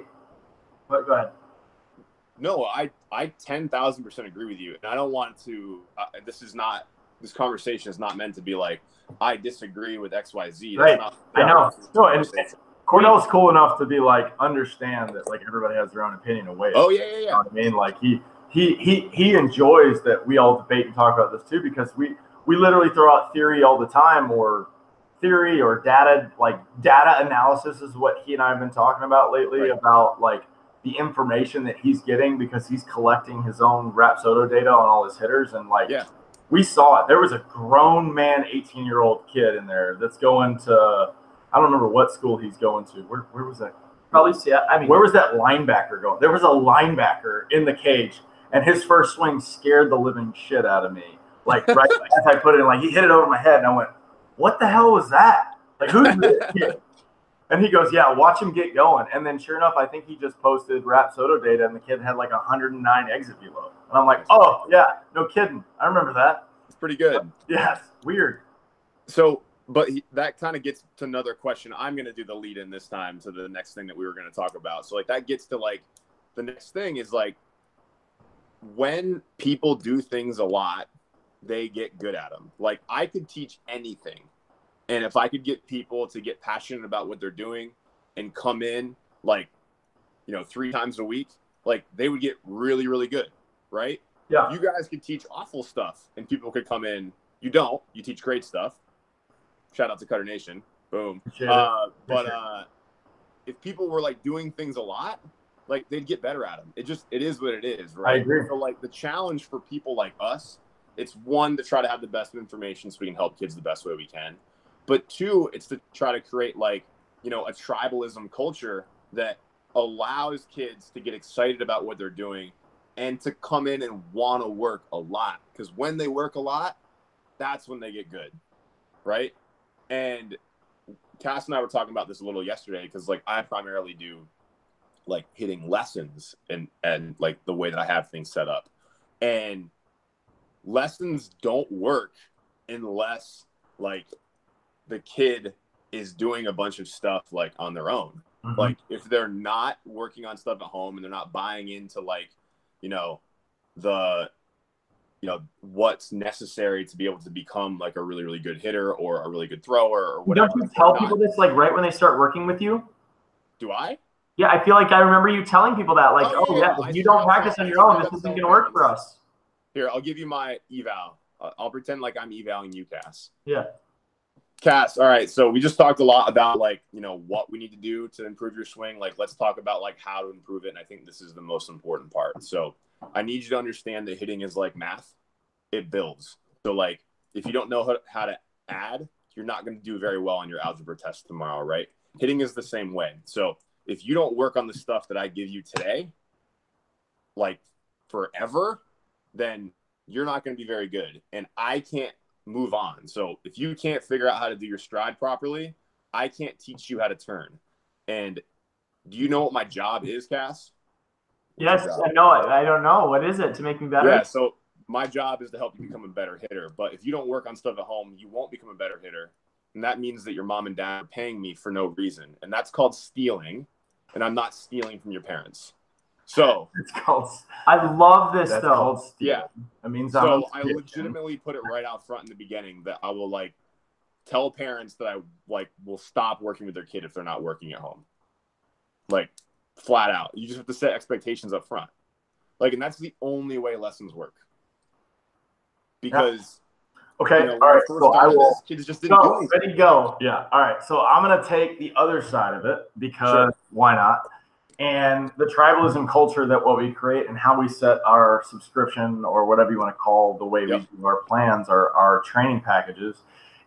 But go ahead. no, I I ten thousand percent agree with you, and I don't want to. Uh, this is not this conversation is not meant to be like I disagree with X Y Z. Right. Not, I know. No, and Cordell's cool enough to be like understand that like everybody has their own opinion of. Oh yeah, yeah, You know yeah. what I mean? Like he he he he enjoys that we all debate and talk about this too because we we literally throw out theory all the time or theory or data like data analysis is what he and I have been talking about lately Right. about like the information that he's getting because he's collecting his own Rapsodo data on all his hitters and like Yeah. we saw it. There was a grown man, 18 year old kid in there that's going to I don't remember what school he's going to. Where where was that? Probably see. I mean, Where was that linebacker going? There was a linebacker in the cage, and his first swing scared the living shit out of me. Like right [LAUGHS] as I put it in, like he hit it over my head, and I went, "What the hell was that? Like who's this kid?" And he goes, "Yeah, watch him get going." And then sure enough, I think he just posted Rapsodo data, and the kid had like 109 exit velo. And I'm like, "Oh yeah, no kidding. I remember that. It's pretty good. Yes, weird." So, but he, that kind of gets to another question. I'm going to do the lead in this time to the next thing that we were going to talk about. So, like, that gets to like the next thing is like when people do things a lot, they get good at them. Like, I could teach anything. And if I could get people to get passionate about what they're doing and come in like, you know, three times a week, like they would get really, really good. Right. Yeah. You guys could teach awful stuff and people could come in. You don't. You teach great stuff. Shout out to Cutter Nation. Boom. Uh, but uh, if people were like doing things a lot, like they'd get better at them. It just it is what it is, right? I agree. So like the challenge for people like us, it's one to try to have the best information so we can help kids the best way we can. But two, it's to try to create like you know a tribalism culture that allows kids to get excited about what they're doing and to come in and want to work a lot because when they work a lot that's when they get good right and cass and i were talking about this a little yesterday because like i primarily do like hitting lessons and and like the way that i have things set up and lessons don't work unless like the kid is doing a bunch of stuff like on their own Mhm. like if they're not working on stuff at home and they're not buying into like you know the you know what's necessary to be able to become like a really really good hitter or a really good thrower or whatever don't you tell people this like right when they start working with you? do i Yeah, I feel like I remember you telling people that, like, Oh, oh, yeah, yeah, if you don't practice on your own, this isn't going to work for us. here i'll give you my eval I'll- i'll pretend like i'm evaling you cass Yeah. Cass, all right. So we just talked a lot about like, you know, what we need to do to improve your swing. Like, let's talk about like how to improve it. And I think this is the most important part. So I need you to understand that hitting is like math. It builds. So like, if you don't know how, to add, you're not going to do very well on your algebra test tomorrow, right? Hitting is the same way. So if you don't work on the stuff that I give you today, like forever, then you're not going to be very good. And I can't move on. So if you can't figure out how to do your stride properly, I can't teach you how to turn. And do you know what my job is, Cass? Yes, I know it. I don't know. What is it to make me better? Yeah, so my job is to help you become a better hitter. But if you don't work on stuff at home, you won't become a better hitter. And that means that your mom and dad are paying me for no reason. And that's called stealing. And I'm not stealing from your parents. So It's called. I love this That's though. called. Yeah. That means So I'm I legitimately put it right out front in the beginning that I will like tell parents that I like will stop working with their kid if they're not working at home. Like flat out. You just have to set expectations up front. Like and that's the only way lessons work. Because Okay. You know, all right. So I will. this, kids just didn't do anything. ready, go. Yeah. All right. So I'm going to take the other side of it because Sure. why not? And the tribalism culture that what we create and how we set our subscription or whatever you want to call the way Yep. we do our plans, our, our training packages,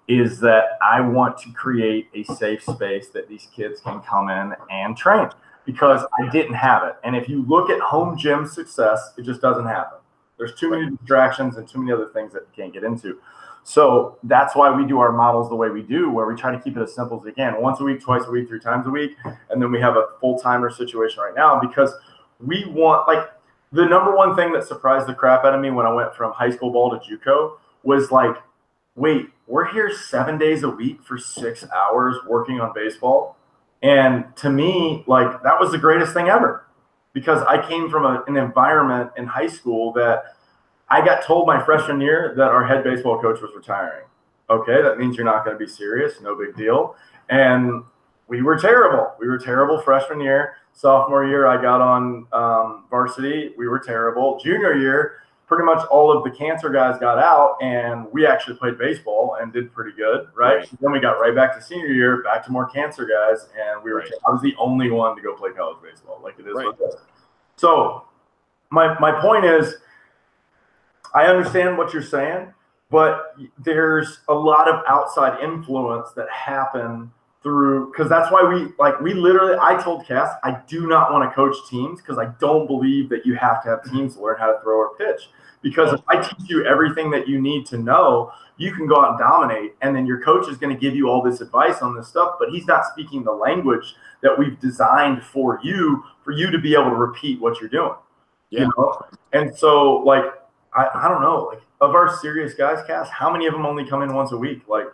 is that I want to create a safe space that these kids can come in and train because I didn't have it. And if you look at home gym success, it just doesn't happen. There's too many distractions and too many other things that you can't get into. So that's why we do our models the way we do, where we try to keep it as simple as we can once a week, twice a week, three times a week. And then we have a full timer situation right now because we want, like, the number one thing that surprised the crap out of me when I went from high school ball to Juco was like, wait, we're here seven days a week for six hours working on baseball. And to me, like, that was the greatest thing ever because I came from a, an environment in high school that I got told my freshman year that our head baseball coach was retiring. Okay, that means you're not going to be serious, no big deal. And we were terrible. We were terrible freshman year. Sophomore year, I got on um, varsity. We were terrible. Junior year, pretty much all of the cancer guys got out, and we actually played baseball and did pretty good, right? Right. Then we got right back to senior year, back to more cancer guys, and we were. Right. I was the only one to go play college baseball, like it is. Right. what it is. So, my my point is, I understand what you're saying, but there's a lot of outside influence that happen through because that's why we like we literally I told Cass I do not want to coach teams because I don't believe that you have to have teams to learn how to throw or pitch. Because if I teach you everything that you need to know, you can go out and dominate, and then your coach is going to give you all this advice on this stuff, but he's not speaking the language that we've designed for you for you to be able to repeat what you're doing. Yeah. You know? And so like I, I don't know, like of our serious guys Cass, how many of them only come in once a week? Like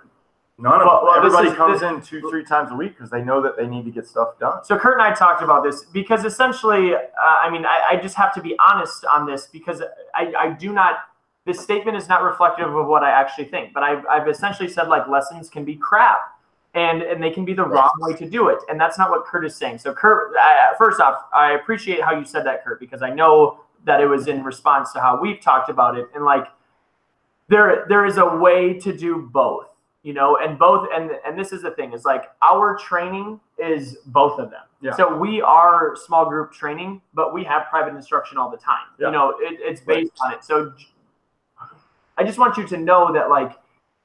none of Well, well, Everybody is- comes this- in two, three times a week because they know that they need to get stuff done. So Kurt and I talked about this because essentially, uh, I mean, I, I just have to be honest on this because I, I do not. This statement is not reflective of what I actually think, but I've, I've essentially said like lessons can be crap, and and they can be the wrong way to do it, and that's not what Kurt is saying. So Kurt, uh, first off, I appreciate how you said that, Kurt, because I know that it was in response to how we've talked about it, and like there there is a way to do both you know and both and and this is the thing is like our training is both of them Yeah. so we are small group training but we have private instruction all the time Yeah. you know it, it's based on it so i just want you to know that like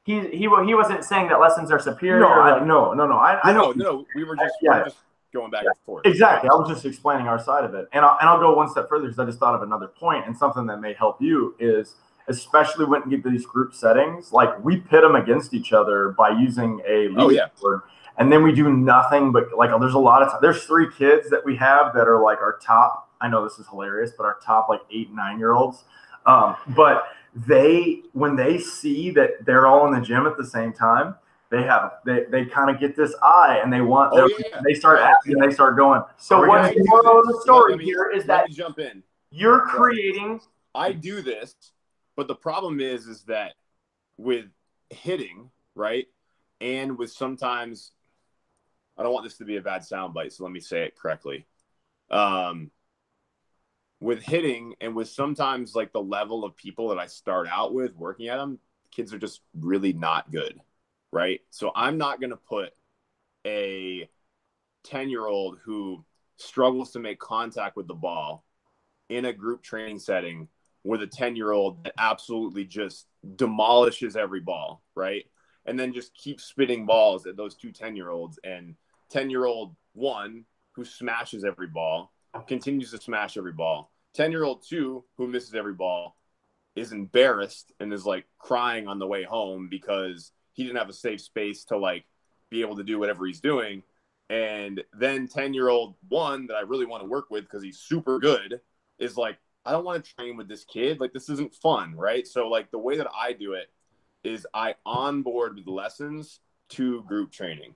he he he wasn't saying that lessons are superior No, I, like, no, no, no. I, I know no, no, we were just, Yeah. we were just going back and forth. Exactly. I was just explaining our side of it. And I'll, and I'll go one step further because I just thought of another point and something that may help you is especially when you get these group settings, like we pit them against each other by using a Oh, yeah. leaderboard. And then we do nothing but like there's a lot of time. There's three kids that we have that are like our top. I know this is hilarious, but our top like eight, nine year olds. Um, but they when they see that they're all in the gym at the same time, they have they, they kind of get this eye and they want Oh, yeah. they start asking, they start going. so what's the moral of the story me- here is that jump in. you're creating I do this, but the problem is, is that with hitting, right, and with sometimes, I don't want this to be a bad soundbite, so let me say it correctly. Um, with hitting and with sometimes like the level of people that I start out with working at them, kids are just really not good, right? So I'm not going to put a 10 year old who struggles to make contact with the ball in a group training setting with a 10 year old that absolutely just demolishes every ball, right? And then just keeps spitting balls at those two 10 year olds. And 10 year old one, who smashes every ball, continues to smash every ball. 10 year old two, who misses every ball, is embarrassed and is like crying on the way home because he didn't have a safe space to like be able to do whatever he's doing. And then 10 year old one that I really want to work with because he's super good is like, I don't want to train with this kid. Like, this isn't fun, right? So, like, the way that I do it is I onboard with lessons to group training.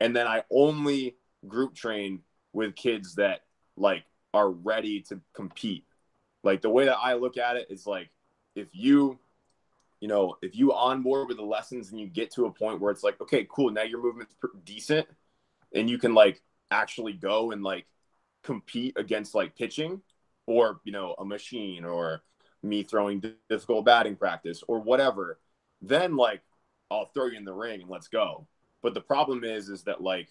And then I only group train with kids that like are ready to compete. Like the way that I look at it is like if you you know, if you onboard with the lessons and you get to a point where it's like, okay, cool, now your movement's decent and you can like actually go and like compete against like pitching or, you know, a machine or me throwing difficult batting practice or whatever, then like I'll throw you in the ring and let's go. But the problem is, is that like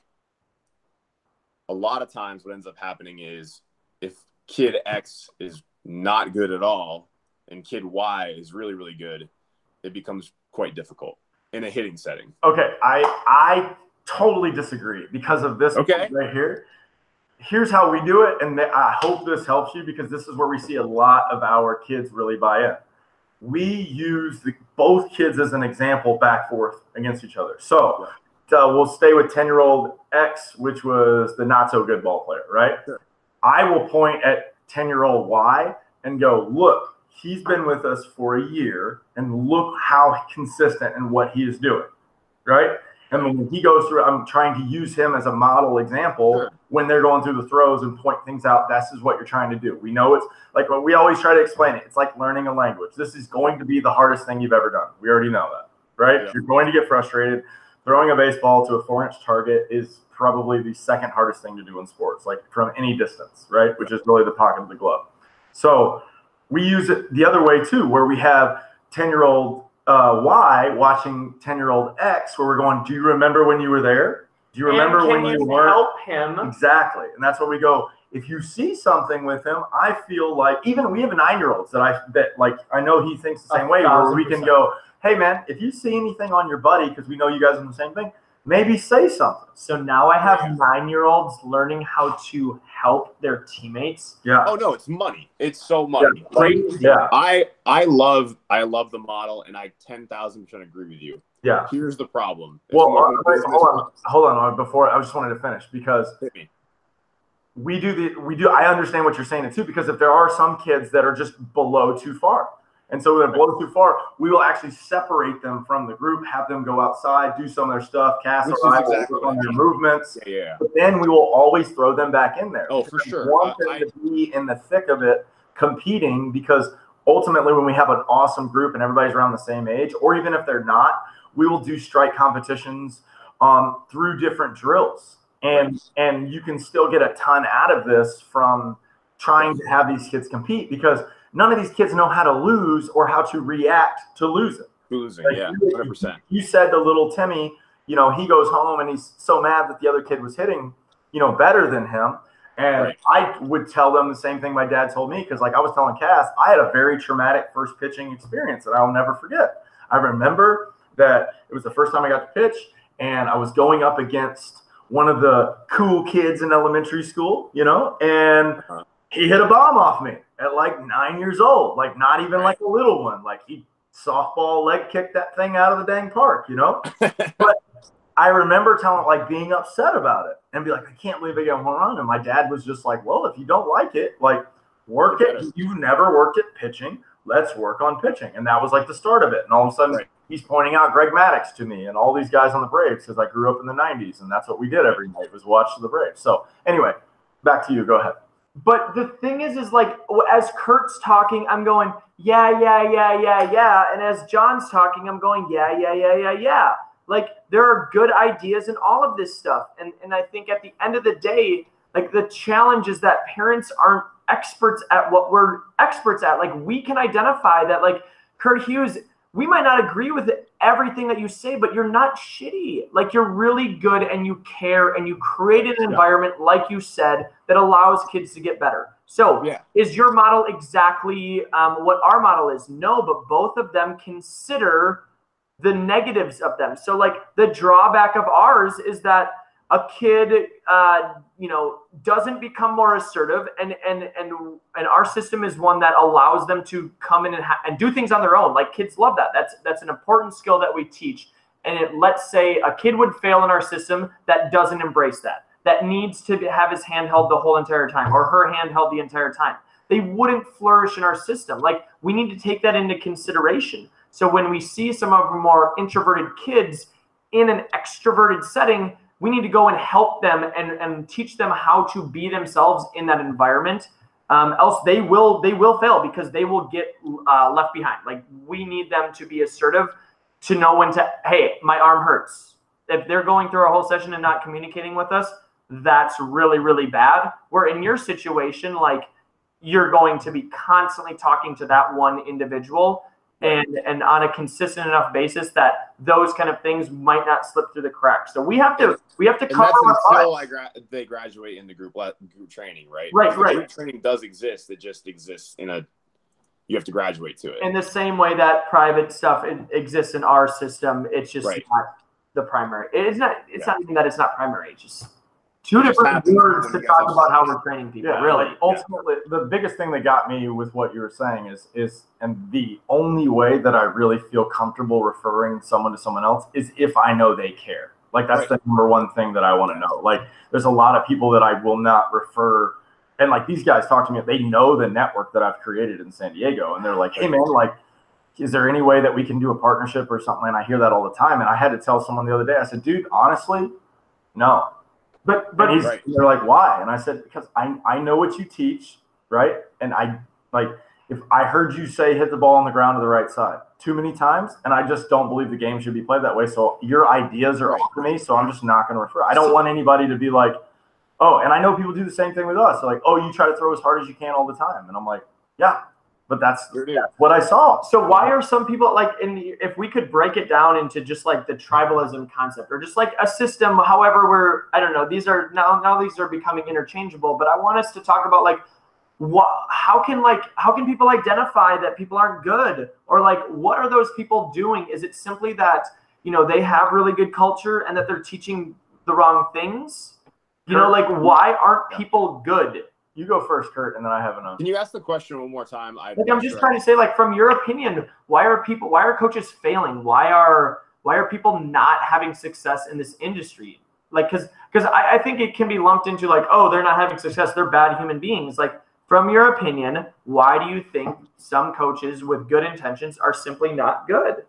a lot of times what ends up happening is if kid X is not good at all and kid Y is really, really good, it becomes quite difficult in a hitting setting. Okay, I I totally disagree because of this Okay. right here. Here's how we do it, and I hope this helps you because this is where we see a lot of our kids really buy in. We use the, both kids as an example back forth against each other. So uh, we'll stay with 10 year old X, which was the not so good ball player, right? Sure. I will point at 10 year old Y and go, look, he's been with us for a year, and look how consistent and what he is doing, right? And when he goes through, I'm trying to use him as a model example Sure. when they're going through the throws and point things out. This is what you're trying to do. We know it's like what we always try to explain it. It's like learning a language. This is going to be the hardest thing you've ever done. We already know that, right? Yeah. You're going to get frustrated. Throwing a baseball to a four inch target is probably the second hardest thing to do in sports, like from any distance, right? Which is really the pocket of the glove. So we use it the other way too, where we have 10 year old uh, Y watching 10 year old X, where we're going, Do you remember when you were there? Do you remember when you you weren't? help him? Exactly. And that's where we go. If you see something with him, I feel like even we have nine year olds that I that like I know he thinks the same way where we can percent. go, Hey man, if you see anything on your buddy, because we know you guys are the same thing, maybe say something. So now I have Yeah. nine-year-olds learning how to help their teammates. Yeah. Oh no, it's money. It's so money. Like, Great. Yeah. I I love I love the model, and I ten thousand percent agree with you. Yeah. Here's the problem. It's Well, more uh, wait, hold on, hold on. uh, Before I just wanted to finish because Hit me. we do the we do. I understand what you're saying too because if there are some kids that are just below too far, and so when they're below too far, we will actually separate them from the group, have them go outside, do some of their stuff, cast Which their eyes exactly on their I movements. Yeah, yeah. But then we will always throw them back in there. Oh, for sure. Want them to be in the thick of it, competing because ultimately, when we have an awesome group and everybody's around the same age, or even if they're not, we will do strike competitions um, through different drills, and and you can still get a ton out of this from trying to have these kids compete because none of these kids know how to lose or how to react to losing. Losing, Like, yeah, you- hundred percent. You said to little Timmy, you know, he goes home and he's so mad that the other kid was hitting, you know, better than him. And Right. I would tell them the same thing my dad told me because, like I was telling Cass, I had a very traumatic first pitching experience that I'll never forget. I remember that it was the first time I got to pitch, and I was going up against one of the cool kids in elementary school, you know, and Uh-huh. he hit a bomb off me at like nine years old, like not even like a little one. Like he softball leg kicked that thing out of the dang park, you know? [LAUGHS] but I remember telling like being upset about it and be like, I can't believe I got a home run. And my dad was just like, Well, if you don't like it, like work it. You've never worked at pitching. Let's work on pitching. And that was like the start of it. And all of a sudden Right. he's pointing out Greg Maddux to me and all these guys on the Braves because I grew up in the nineties and that's what we did every night was watch the Braves. So anyway, back to you. Go ahead. But the thing is, is like as Kurt's talking, I'm going, yeah, yeah, yeah, yeah, yeah. And as John's talking, I'm going, yeah, yeah, yeah, yeah, yeah. Like there are good ideas in all of this stuff. And and I think at the end of the day, like the challenge is that parents aren't experts at what we're experts at. Like we can identify that like Kurt Hughes, we might not agree with everything that you say, but you're not shitty. Like you're really good and you care and you create an Yeah. environment, like you said, that allows kids to get better. So Yeah. is your model exactly um, what our model is? No, but both of them consider the negatives of them. So like the drawback of ours is that a kid, uh, you know, doesn't become more assertive, and and and and our system is one that allows them to come in and, ha- and do things on their own. Like kids love that. That's that's an important skill that we teach. And it, let's say a kid would fail in our system that doesn't embrace that, that needs to have his hand held the whole entire time or her hand held the entire time. They wouldn't flourish in our system. Like we need to take that into consideration. So when we see some of our more introverted kids in an extroverted setting, we need to go and help them and, and teach them how to be themselves in that environment. Um, else they will they will fail because they will get uh, left behind. Like we need them to be assertive, to know when to hey my arm hurts. If they're going through a whole session and not communicating with us, that's really really bad. Where in your situation, like you're going to be constantly talking to that one individual and and on a consistent enough basis that those kind of things might not slip through the cracks. So we have to we have to And cover that's until. I gra- they graduate into group le- group training, right? Right, Because right. Group training does exist. It just exists in a. You have to graduate to it. in the same way that private stuff exists in our system. It's just Right. not the primary. It's not. It's Yeah. not even that it's not primary. It's just two different words to talk about how we're training people. Yeah, really. ultimately, the biggest thing that got me with what you were saying is is and the only way that I really feel comfortable referring someone to someone else is if I know they care. Like that's Right. the number one thing that I want to know. Like there's a lot of people that I will not refer and like these guys talk to me they know the network that I've created in San Diego and they're like, "Hey man, like is there any way that we can do a partnership or something?" And I hear that all the time and I had to tell someone the other day. I said, "Dude, honestly, no." But But Right. they're like, why? And I said, because I, I know what you teach, right? And I like if I heard you say hit the ball on the ground to the right side too many times, and I just don't believe the game should be played that way. So your ideas are Right. off to me, so I'm just not going to refer. I don't want anybody to be like, oh, and I know people do the same thing with us. They're like, oh, you try to throw as hard as you can all the time, and I'm like, yeah, but that's, that's what I saw. So why are some people like in if we could break it down into just like the tribalism concept or just like a system however we're I don't know these are now now these are becoming interchangeable but I want us to talk about like what how can like how can people identify that people aren't good? Or like what are those people doing? Is it simply that you know they have really good culture and that they're teaching the wrong things? You know like why aren't people good You go first, Kurt, and then I have another. Can you ask the question one more time? I, like i'm just trying to say like from your opinion why are people why are coaches failing why are why are people not having success in this industry like because because I, I think it can be lumped into like oh they're not having success they're bad human beings like from your opinion why do you think some coaches with good intentions are simply not good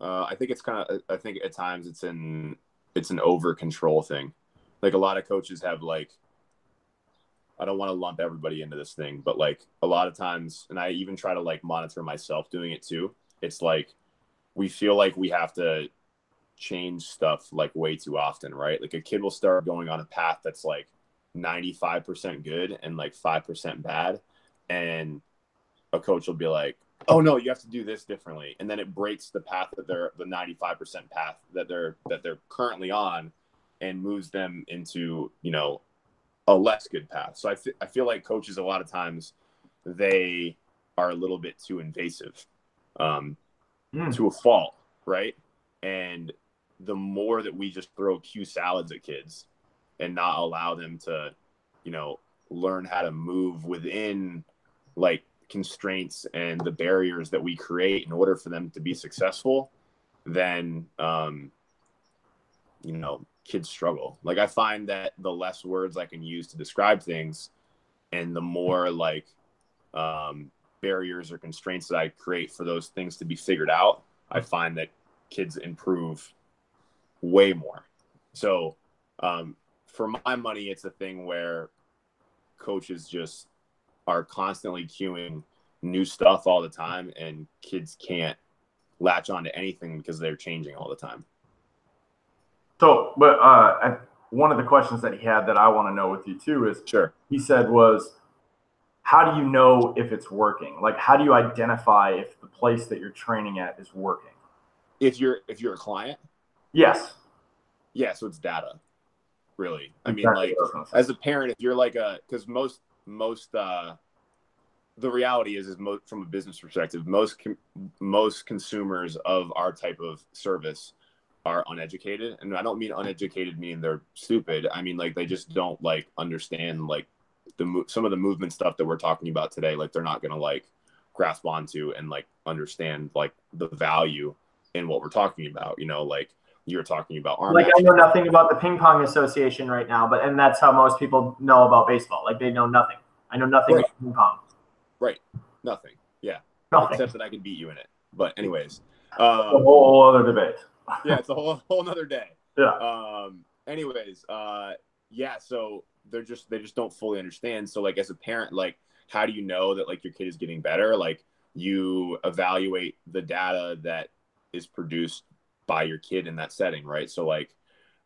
Uh, I think it's kind of. I think at times it's in. It's an over control thing. Like a lot of coaches have like. I don't want to lump everybody into this thing, but like a lot of times, and I even try to like monitor myself doing it too. It's like we feel like we have to change stuff like way too often, right? Like a kid will start going on a path that's like 95% good and like 5% bad. And a coach will be like, oh no, you have to do this differently. And then it breaks the path that they're the 95% path that they're that they're currently on and moves them into, you know, a less good path. So I I feel like coaches a lot of times they are a little bit too invasive. Um, Hmm. to a fault, right? And the more that we just throw cue salads at kids and not allow them to, you know, learn how to move within like constraints and the barriers that we create in order for them to be successful, then, um, you know, kids struggle. Like I find that the less words I can use to describe things and the more like, um, barriers or constraints that I create for those things to be figured out, I find that kids improve way more. So, um, for my money, it's a thing where coaches just are constantly cueing new stuff all the time, and kids can't latch on to anything because they're changing all the time. So, but uh, I, one of the questions that he had that I want to know with you too is Sure. he said was, how do you know if it's working? Like, how do you identify if the place that you're training at is working? If you're if you're a client, Yes. yeah, so it's data. Really, I mean, Exactly like I was gonna say. as a parent, if you're like a because most most uh, the reality is is mo- from a business perspective, most com- most consumers of our type of service are uneducated, and I don't mean uneducated meaning they're stupid. I mean like they just don't like understand like the mo- some of the movement stuff that we're talking about today. Like they're not gonna like grasp onto and like understand like the value in what we're talking about. You know, like you're talking about arm like I know nothing about the ping pong association right now, but and that's how most people know about baseball. Like they know nothing. I know nothing Right. about ping pong. Right. Nothing. Yeah. Nothing. except that I can beat you in it. But anyways, a um, whole other debate. [LAUGHS] yeah, it's a whole whole nother day. Yeah. Um. Anyways, uh, yeah. So they're just they just don't fully understand. So like as a parent, like how do you know that like your kid is getting better? Like you evaluate the data that is produced by your kid in that setting, right? So like,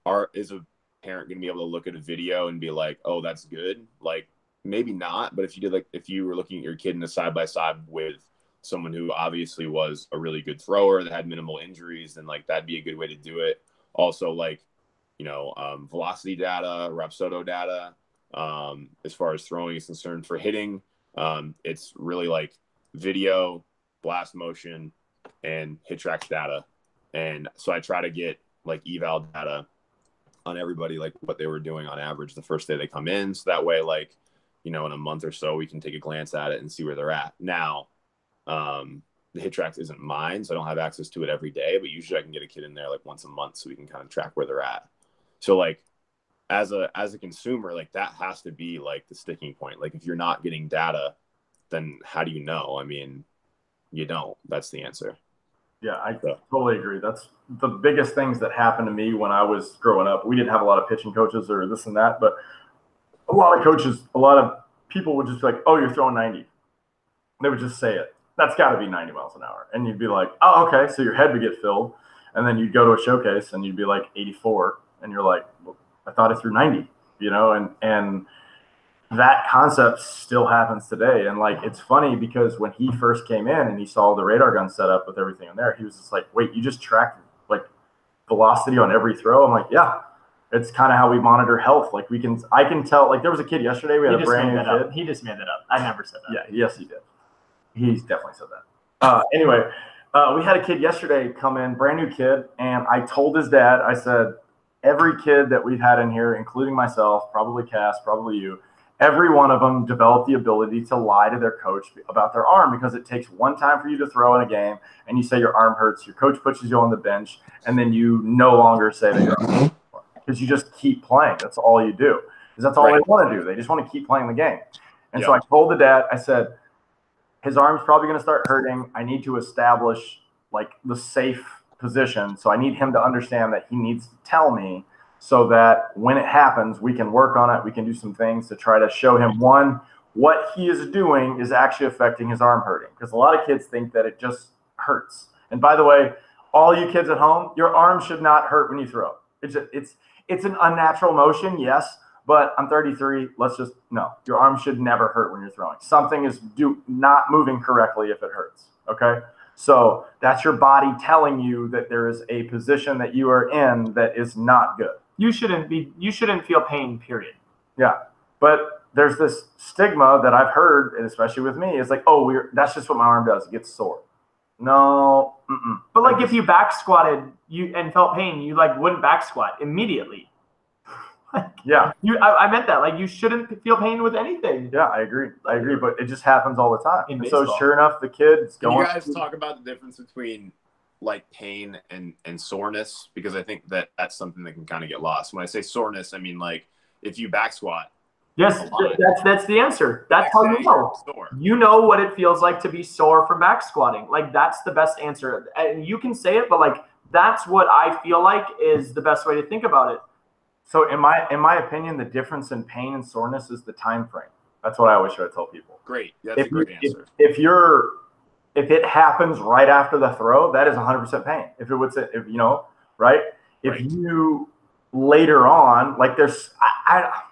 are is a parent going to be able to look at a video and be like, oh, that's good? Like maybe not, but if you did like if you were looking at your kid in a side by side with someone who obviously was a really good thrower that had minimal injuries, then like that'd be a good way to do it. Also, like you know, um, velocity data, Rapsodo data, um, as far as throwing is concerned. For hitting, um, it's really like video, blast motion, and HitTrax data. And so I try to get like eval data on everybody, like what they were doing on average the first day they come in. So that way, like, you know, in a month or so, we can take a glance at it and see where they're at. Now, um, the HitTrax isn't mine, so I don't have access to it every day, but usually I can get a kid in there like once a month so we can kind of track where they're at. So like as a as a consumer, like that has to be like the sticking point. Like if you're not getting data, then how do you know? I mean, you don't. That's the answer. Yeah, I totally agree. That's the biggest things that happened to me when I was growing up. We didn't have a lot of pitching coaches or this and that, but a lot of coaches, a lot of people would just be like, "Oh, you're throwing 90." They would just say it. That's got to be 90 miles an hour, and you'd be like, "Oh, okay." So your head would get filled, and then you'd go to a showcase and you'd be like 84, and you're like, well, I thought it threw 90, you know, and and that concept still happens today. And like it's funny because when he first came in and he saw the radar gun set up with everything in there, he was just like, Wait, you just track like velocity on every throw? I'm like, Yeah. It's kind of how we monitor health. Like we can I can tell like there was a kid yesterday, we had he a brand new kid. Up. He just made that up. I never said that. Yeah, yes he did. He's definitely said that. Uh, anyway, uh, we had a kid yesterday come in, brand new kid, and I told his dad, I said, every kid that we've had in here, including myself, probably Cass, probably you, every one of them developed the ability to lie to their coach about their arm because it takes one time for you to throw in a game and you say your arm hurts, your coach pushes you on the bench, and then you no longer say that because you just keep playing. That's all you do. Because that's all right. they want to do. They just want to keep playing the game. And yep. so I told the dad, I said, his arm's probably going to start hurting. I need to establish like the safe position. So I need him to understand that he needs to tell me so that when it happens, we can work on it. We can do some things to try to show him one, what he is doing is actually affecting his arm hurting. Because a lot of kids think that it just hurts. And by the way, all you kids at home, your arm should not hurt when you throw. It's just, it's it's an unnatural motion, yes, but I'm 33. Let's just no. Your arm should never hurt when you're throwing. Something is do not moving correctly if it hurts. Okay. So that's your body telling you that there is a position that you are in that is not good. You shouldn't be you shouldn't feel pain, period. Yeah. But there's this stigma that I've heard, and especially with me, is like, oh, we're that's just what my arm does. It gets sore. No. Mm-mm. But like if you back squatted you and felt pain, you like wouldn't back squat immediately. Yeah. You I, I, meant that. Like you shouldn't feel pain with anything. Yeah, I agree. I agree. But it just happens all the time. In so sure enough, the kids going. you guys talk about the difference between like pain and and soreness because I think that that's something that can kind of get lost. When I say soreness, I mean like if you back squat. Yes, that's that's the answer. That's how you know. You know what it feels like to be sore from back squatting. Like that's the best answer. And you can say it, but like that's what I feel like is the best way to think about it. So in my in my opinion, the difference in pain and soreness is the time frame. That's what I always try to tell people. Great. That's if, a great you, answer. If, if, you're if it happens right after the throw, that is 100% pain. If it would say, if you know, right? If right. you later on, like there's I, I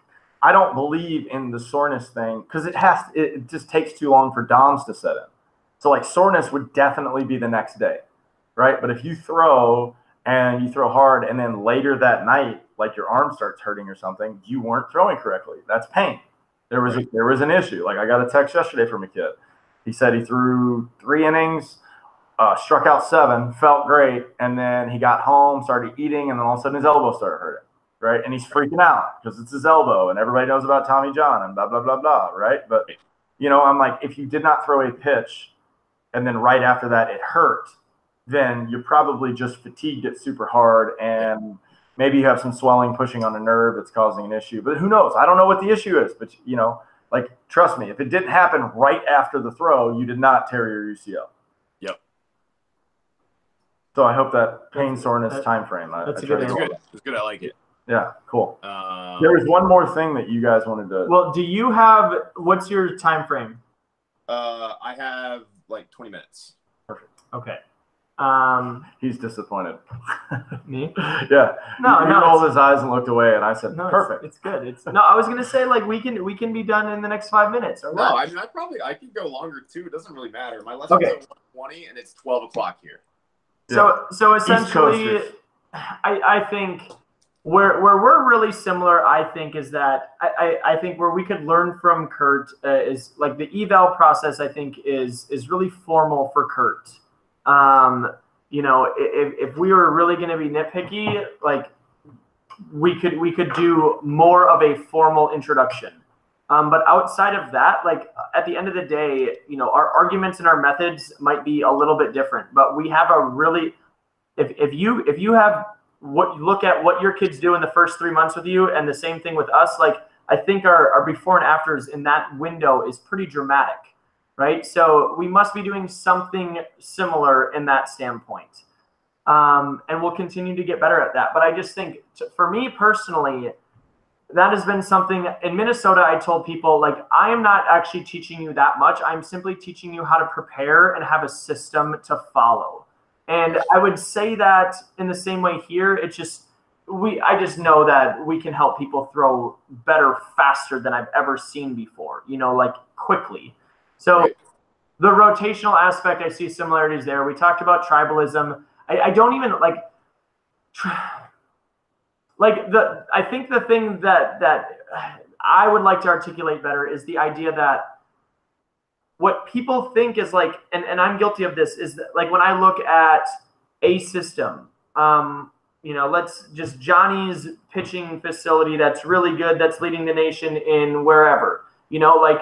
I don't believe in the soreness thing because it has it just takes too long for DOMs to set in. So like soreness would definitely be the next day, right? But if you throw and you throw hard and then later that night like your arm starts hurting or something you weren't throwing correctly. That's pain. There was a, there was an issue. Like i got a text yesterday from a kid. He said he threw three innings uh, struck out seven felt great and then he got home started eating and then all of a sudden his elbow started hurting right? And he's freaking out because it's his elbow and everybody knows about tommy john and blah blah blah blah right? But you know i'm like if you did not throw a pitch and then right after that it hurt then you're probably just fatigued it super hard and maybe you have some swelling pushing on a nerve that's causing an issue. But who knows? I don't know what the issue is, but you know, like trust me, if it didn't happen right after the throw, you did not tear your UCL. Yep. So I hope that pain soreness that, time frame. I, that's I a good, good. It's good. I like it. Yeah, cool. Um, there was one more thing that you guys wanted to. Well, do you have what's your time frame? Uh, I have like 20 minutes. Perfect. Okay. Um, He's disappointed. [LAUGHS] me? yeah. No, he no, rolled his eyes and looked away, and I said, No, "Perfect." It's, good. It's no. I was gonna say like we can we can be done in the next five minutes or No, what? I mean I probably I could go longer too. It doesn't really matter. My lesson's Okay. at one twenty and it's twelve o'clock here. So so essentially, I I think where where we're really similar, I think, is that I I, I think where we could learn from Kurt uh, is like the eval process. I think is is really formal for Kurt. Um, you know, if if we were really going to be nitpicky, like we could we could do more of a formal introduction. Um, but outside of that, like at the end of the day, you know, our arguments and our methods might be a little bit different, but we have a really, if, if you if you have what look at what your kids do in the first three months with you, and the same thing with us, like I think our, our before and afters in that window is pretty dramatic, right? So we must be doing something similar in that standpoint, um, and we'll continue to get better at that. But I just think, t- for me personally, that has been something in Minnesota. I told people like I am not actually teaching you that much. I'm simply teaching you how to prepare and have a system to follow. And I would say that in the same way here. It's just we. I just know that we can help people throw better, faster than I've ever seen before. You know, like quickly. So Right. the rotational aspect, I see similarities there. We talked about tribalism. I, I don't even like. like the I think the thing that that I would like to articulate better is the idea that what people think is like and, and I'm guilty of this is that like when I look at a system um you know let's just Johnny's pitching facility that's really good that's leading the nation in wherever you know like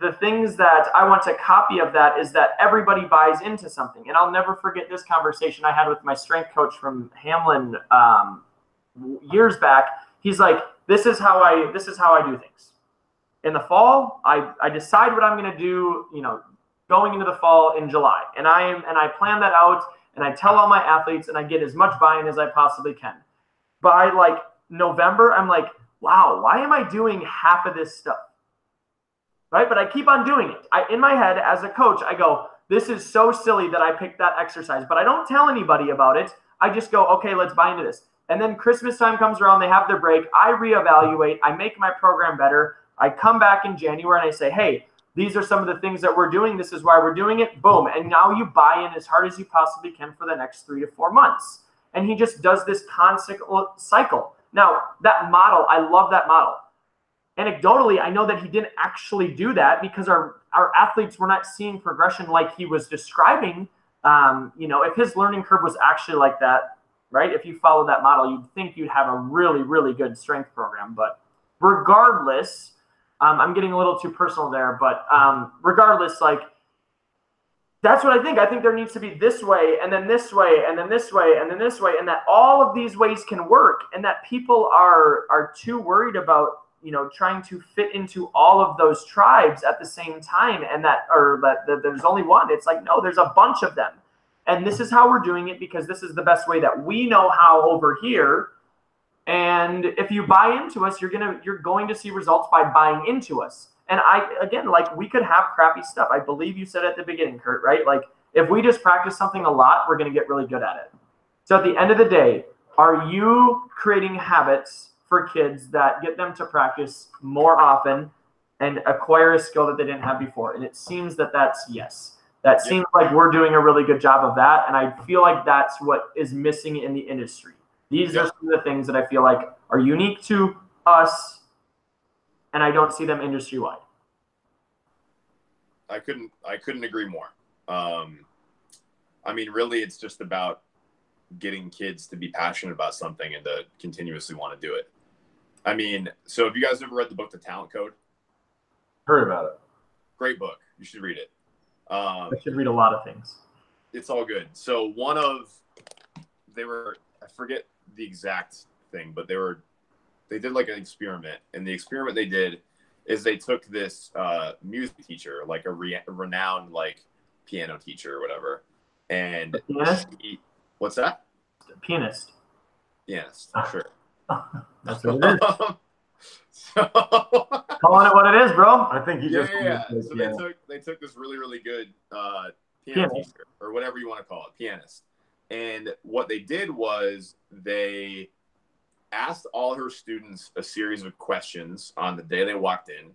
the things that I want to copy of that is that everybody buys into something. And I'll never forget this conversation I had with my strength coach from Hamline um, years back. He's like this is how i this is how i do things. In the fall i i decide what i'm going to do you know going into the fall in july. And i am and i plan that out and i tell all my athletes and i get as much buy-in as i possibly can. By like november i'm like wow why am i doing half of this stuff right but i keep on doing it i in my head as a coach i go this is so silly that i picked that exercise but i don't tell anybody about it i just go okay let's buy into this and then Christmas time comes around, they have their break. I reevaluate, I make my program better. I come back in January and I say, hey, these are some of the things that we're doing. This is why we're doing it. Boom. And now you buy in as hard as you possibly can for the next three to four months. And he just does this constant cycle. Now, that model, I love that model. Anecdotally, I know that he didn't actually do that because our, our athletes were not seeing progression like he was describing. Um, you know, if his learning curve was actually like that, right? If you follow that model, you'd think you'd have a really, really good strength program. But regardless, um, I'm getting a little too personal there, but um, regardless, like that's what I think. I think there needs to be this way, and then this way, and then this way, and then this way, and that all of these ways can work, and that people are are too worried about you know trying to fit into all of those tribes at the same time, and that or that, that there's only one. It's like no, there's a bunch of them. And this is how we're doing it because this is the best way that we know how over here. And if you buy into us you're gonna you're going to see results by buying into us. And i again like we could have crappy stuff. I believe you said at the beginning kurt right? Like if we just practice something a lot we're to get really good at it. So at the end of the day are you creating habits for kids that get them to practice more often and acquire a skill that they didn't have before and it seems that that's yes that seems like we're doing a really good job of that. And I feel like that's what is missing in the industry. These are some of the things that I feel like are unique to us, and I don't see them industry wide. I couldn't I couldn't agree more. Um, I mean, really, it's just about getting kids to be passionate about something and to continuously want to do it. I mean, so have you guys ever read the book The Talent Code? Heard about it. Great book. You should read it. Um, I should read a lot of things. it's all good. So one of they were I forget the exact thing, but they were they did like an experiment, and the experiment they did is they took this uh, music teacher, like a re- renowned like piano teacher or whatever, and Pianist? she, what's that? Pianist. Pianist, [LAUGHS] sure. [LAUGHS] That's what it is. [LAUGHS] so Calling it what it is, bro. I think he yeah, just yeah, yeah. yeah. So they took they took this really really good uh, piano Pianist. teacher or whatever you want to call it, pianist. And what they did was they asked all her students a series of questions on the day they walked in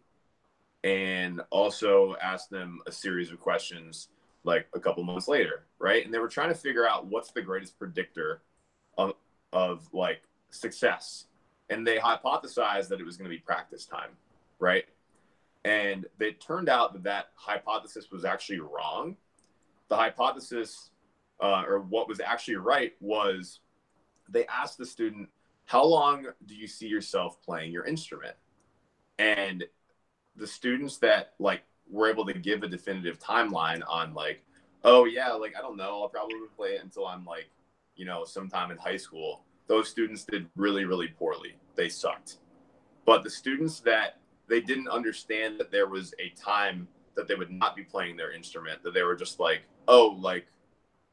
and also asked them a series of questions like a couple months later, right? And they were trying to figure out what's the greatest predictor of, of like success. And they hypothesized that it was going to be practice time, right? And it turned out that that hypothesis was actually wrong. The hypothesis, uh, or what was actually right, was they asked the student, How long do you see yourself playing your instrument? And the students that like were able to give a definitive timeline on like, oh yeah, like I don't know, I'll probably play it until I'm like, you know, sometime in high school. Those students did really, really poorly. They sucked. But the students that they didn't understand that there was a time that they would not be playing their instrument, that they were just like, oh, like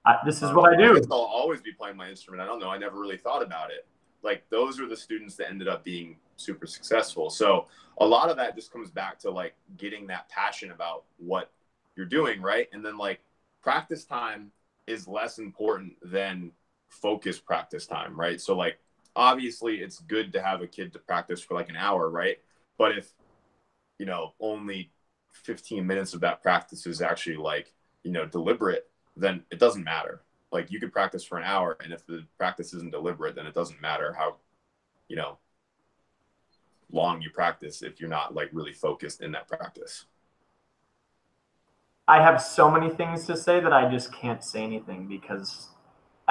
I, this is uh, what I do. guess I'll always be playing my instrument. I don't know. I never really thought about it. Like those are the students that ended up being super successful. So a lot of that just comes back to like getting that passion about what you're doing, right? And then like practice time is less important than focus practice time, right? So like obviously it's good to have a kid to practice for like an hour, right? But if you know only 15 minutes of that practice is actually like, you know, deliberate, then it doesn't matter. Like you could practice for an hour and if the practice isn't deliberate, then it doesn't matter how, you know, long you practice if you're not like really focused in that practice. I have so many things to say that I just can't say anything because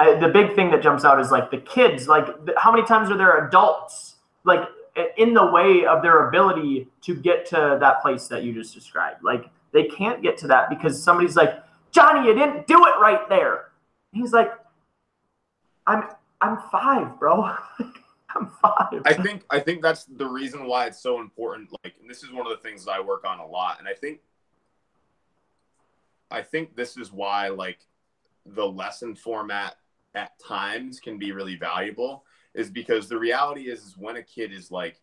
I, the big thing that jumps out is like the kids. Like, how many times are there adults like in the way of their ability to get to that place that you just described? Like, they can't get to that because somebody's like, Johnny, you didn't do it right there. He's like, I'm I'm five, bro. [LAUGHS] I'm five. I think I think that's the reason why it's so important. Like, this is one of the things that I work on a lot, and I think I think this is why like the lesson format at times can be really valuable is because the reality is, is when a kid is like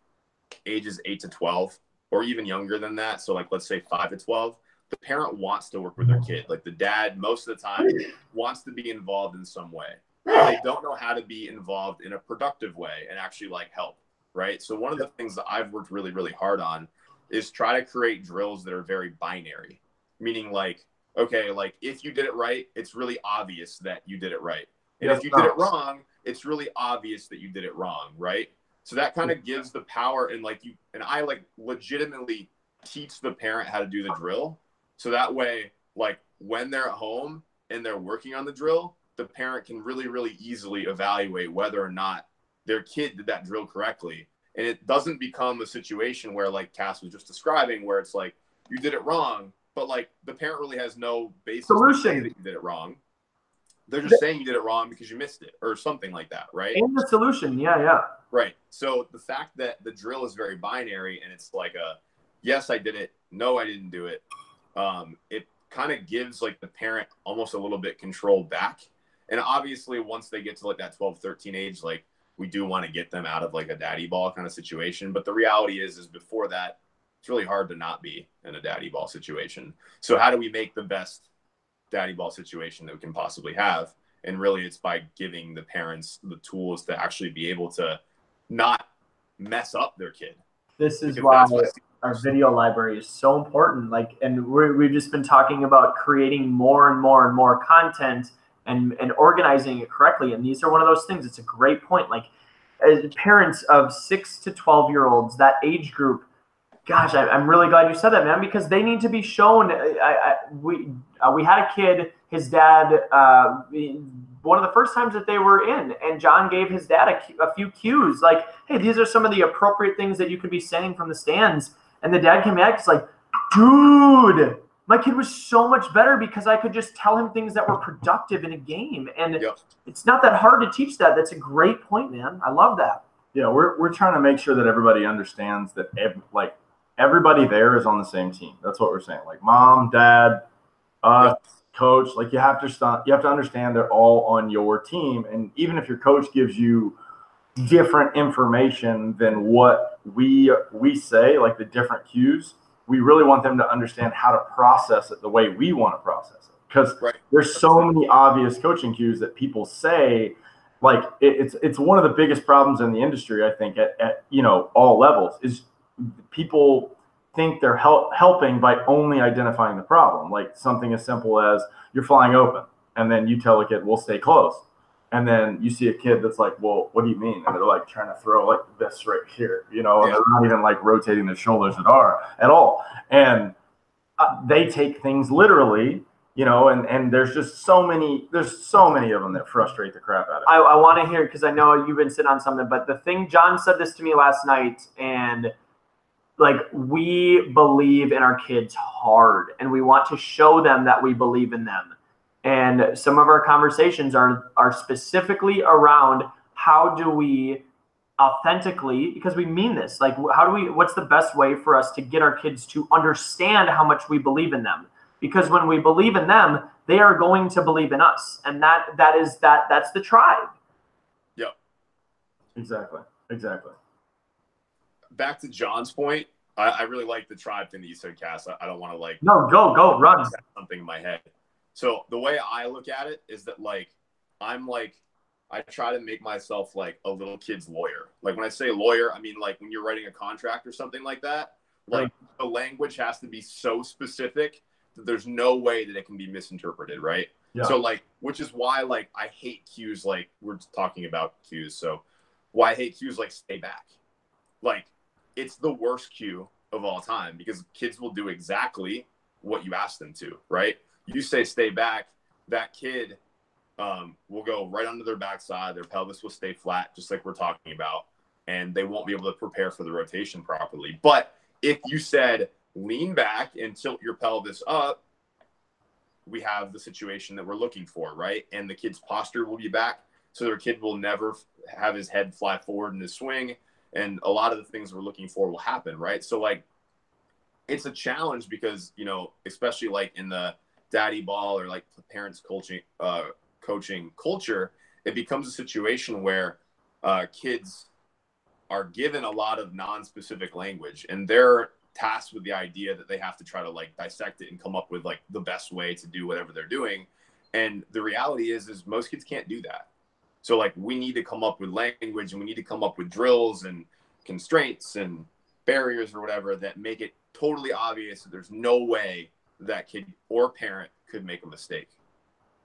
ages 8 to 12 or even younger than that so like let's say 5 to 12 the parent wants to work with their kid. Like the dad most of the time wants to be involved in some way. They don't know how to be involved in a productive way and actually like help right? So one of the things that i've worked really really hard on is try to create drills that are very binary. Meaning like okay like if you did it right it's really obvious that you did it right and Yes, if you did it wrong it's really obvious that you did it wrong right? So that kind of gives the power and like you and i like legitimately teach the parent how to do the drill. So that way like when they're at home and they're working on the drill the parent can really really easily evaluate whether or not their kid did that drill correctly. And it doesn't become a situation where like cass was just describing where it's like you did it wrong but like the parent really has no basis to say Solution. that you did it wrong they're just saying you did it wrong because you missed it or something like that right and the solution, yeah, yeah. Right. So the fact that the drill is very binary and it's like a yes, I did it, no, I didn't do it, um, it kind of gives like the parent almost a little bit control back. And obviously, once they get to like that 12, 13 age, like we do want to get them out of like a daddy ball kind of situation. But the reality is, is before that, it's really hard to not be in a daddy ball situation. So how do we make the best daddy ball situation that we can possibly have? And really, it's by giving the parents the tools to actually be able to not mess up their kid. This is why that's what I see. our video library is so important. Like, and we're, we've just been talking about creating more and more and more content and and organizing it correctly. And these are one of those things. It's a great point. Like, as parents of six to twelve year olds, that age group. Gosh, I, I'm really glad you said that, man, because they need to be shown. I, I, we uh, we had a kid. His dad. Uh, one of the first times that they were in, and John gave his dad a, a few cues, like, "Hey, these are some of the appropriate things that you could be saying from the stands." And the dad came back, it's like, "Dude, my kid was so much better because I could just tell him things that were productive in a game." And Yep. it's not that hard to teach that. That's a great point, man. I love that. Yeah, we're, we're trying to make sure that everybody understands that ev- like everybody there is on the same team. That's what we're saying. Like mom, dad, uh, coach. Like you have to stop. You have to understand they're all on your team. And even if your coach gives you different information than what we we say, like the different cues, we really want them to understand how to process it the way we want to process it. because Right. there's so many obvious coaching cues that people say like it, it's it's one of the biggest problems in the industry i think at, at you know all levels is people think they're help, helping by only identifying the problem like something as simple as you're flying open and then you tell a kid we'll stay close and then you see a kid that's like well what do you mean? And they're like trying to throw like this right here you know and Yeah. they're not even like rotating their shoulders at are at all. And uh, they take things literally you know and and there's just so many there's so many of them that frustrate the crap out of I, me I want to hear because I know you've been sitting on something, but the thing John said this to me last night, and like we believe in our kids hard, and we want to show them that we believe in them. And some of our conversations are are specifically around how do we authentically because we mean this like how do we what's the best way for us to get our kids to understand how much we believe in them because when we believe in them they are going to believe in us and that that is that that's the tribe Yep. exactly exactly Back to John's point, I, I really like the tribe thing that you said, Cass. I, I don't want to like no go go run something in my head. So the way I look at it is that like I'm like I try to make myself like a little kid's lawyer. Like when I say lawyer, I mean like when you're writing a contract or something like that. Like the language has to be so specific that there's no way that it can be misinterpreted, right? yeah So like, which is why like I hate cues. Like we're talking about cues, so why I hate cues like stay back. Like it's the worst cue of all time because kids will do exactly what you ask them to. Right? You say stay back, that kid um, will go right under their backside. Their pelvis will stay flat, just like we're talking about, and they won't be able to prepare for the rotation properly. But if you said lean back and tilt your pelvis up, we have the situation that we're looking for, right? And the kid's posture will be back. So their kid will never have his head fly forward in his swing. And a lot of the things we're looking for will happen, right? So, like, it's a challenge because, you know, especially like in the daddy ball or like parents coaching, uh, coaching culture, it becomes a situation where uh, kids are given a lot of non-specific language and they're tasked with the idea that they have to try to like dissect it and come up with like the best way to do whatever they're doing and the reality is is most kids can't do that so like we need to come up with language and we need to come up with drills and constraints and barriers or whatever that make it totally obvious that there's no way that kid or parent could make a mistake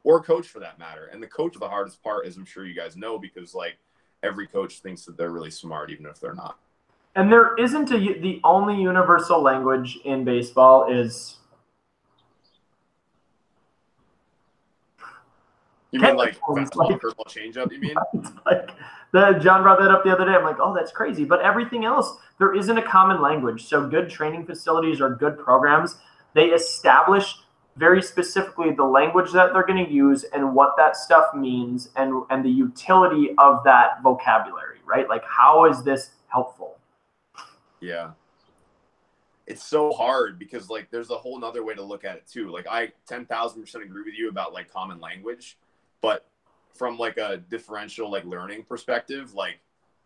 or coach for that matter. And the coach the hardest part as i'm sure you guys know because like every coach thinks that they're really smart even if they're not. And there isn't a the only universal language in baseball is you mean like fastball like- curveball changeup you mean [LAUGHS] like the John brought that up the other day. I'm like, oh, that's crazy. But everything else, there isn't a common language. So good training facilities or good programs, they establish very specifically the language that they're going to use and what that stuff means and and the utility of that vocabulary, right? Like how is this helpful? Yeah. It's so hard because like there's a whole nother way to look at it too. Like I ten thousand percent agree with you about like common language, but from like a differential like learning perspective, like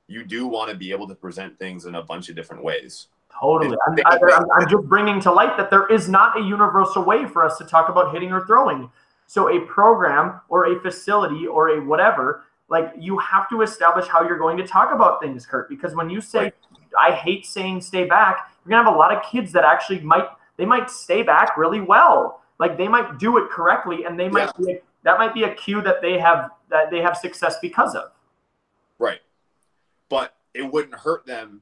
you do want to be able to present things in a bunch of different ways. Totally. I'm, I, I'm, I'm just bringing to light that there is not a universal way for us to talk about hitting or throwing. So, a program or a facility or a whatever, like you have to establish how you're going to talk about things, Kurt. Because when you say, Right. I hate saying stay back, you're going to have a lot of kids that actually might, they might stay back really well. Like they might do it correctly and they might be, a, that might be a cue that they have, that they have success because of. Right. But it wouldn't hurt them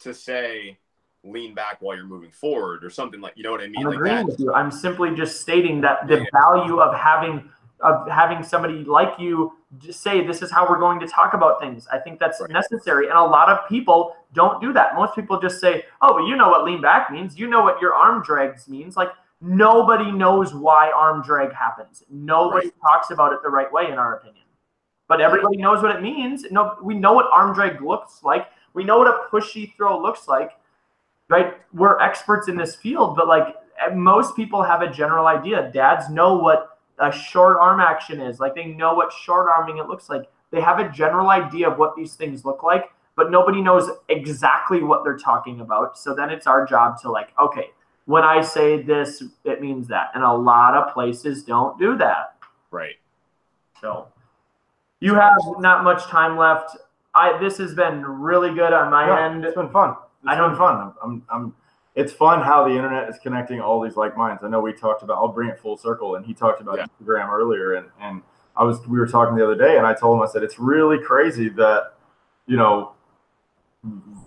to say lean back while you're moving forward or something like you know what I mean? I'm Like agreeing that with you. I'm simply just stating that the Yeah. value of having of having somebody like you just say this is how we're going to talk about things. I think that's Right. necessary, and a lot of people don't do that. Most people just say, "Oh, well, you know what lean back means. You know what your arm drags means." Like nobody knows why arm drag happens. Nobody Right. talks about it the right way, in our opinion. But everybody knows what it means. No, we know what arm drag looks like. We know what a pushy throw looks like right? We're experts in this field, but like most people have a general idea. Dads know what a short arm action is. Like they know what short arming it looks like. They have a general idea of what these things look like, but nobody knows exactly what they're talking about. So then it's our job to like, okay, when I say this, it means that. And a lot of places don't do that. Right. So you have not much time left. I this has been really good on my Yeah, end. It's been fun. It's I been don't- fun. I'm, I'm, I'm, it's fun how the internet is connecting all these like minds. I know we talked about. I'll bring it full circle, and he talked about Yeah. Instagram earlier, and and I was we were talking the other day, and I told him I said it's really crazy that you know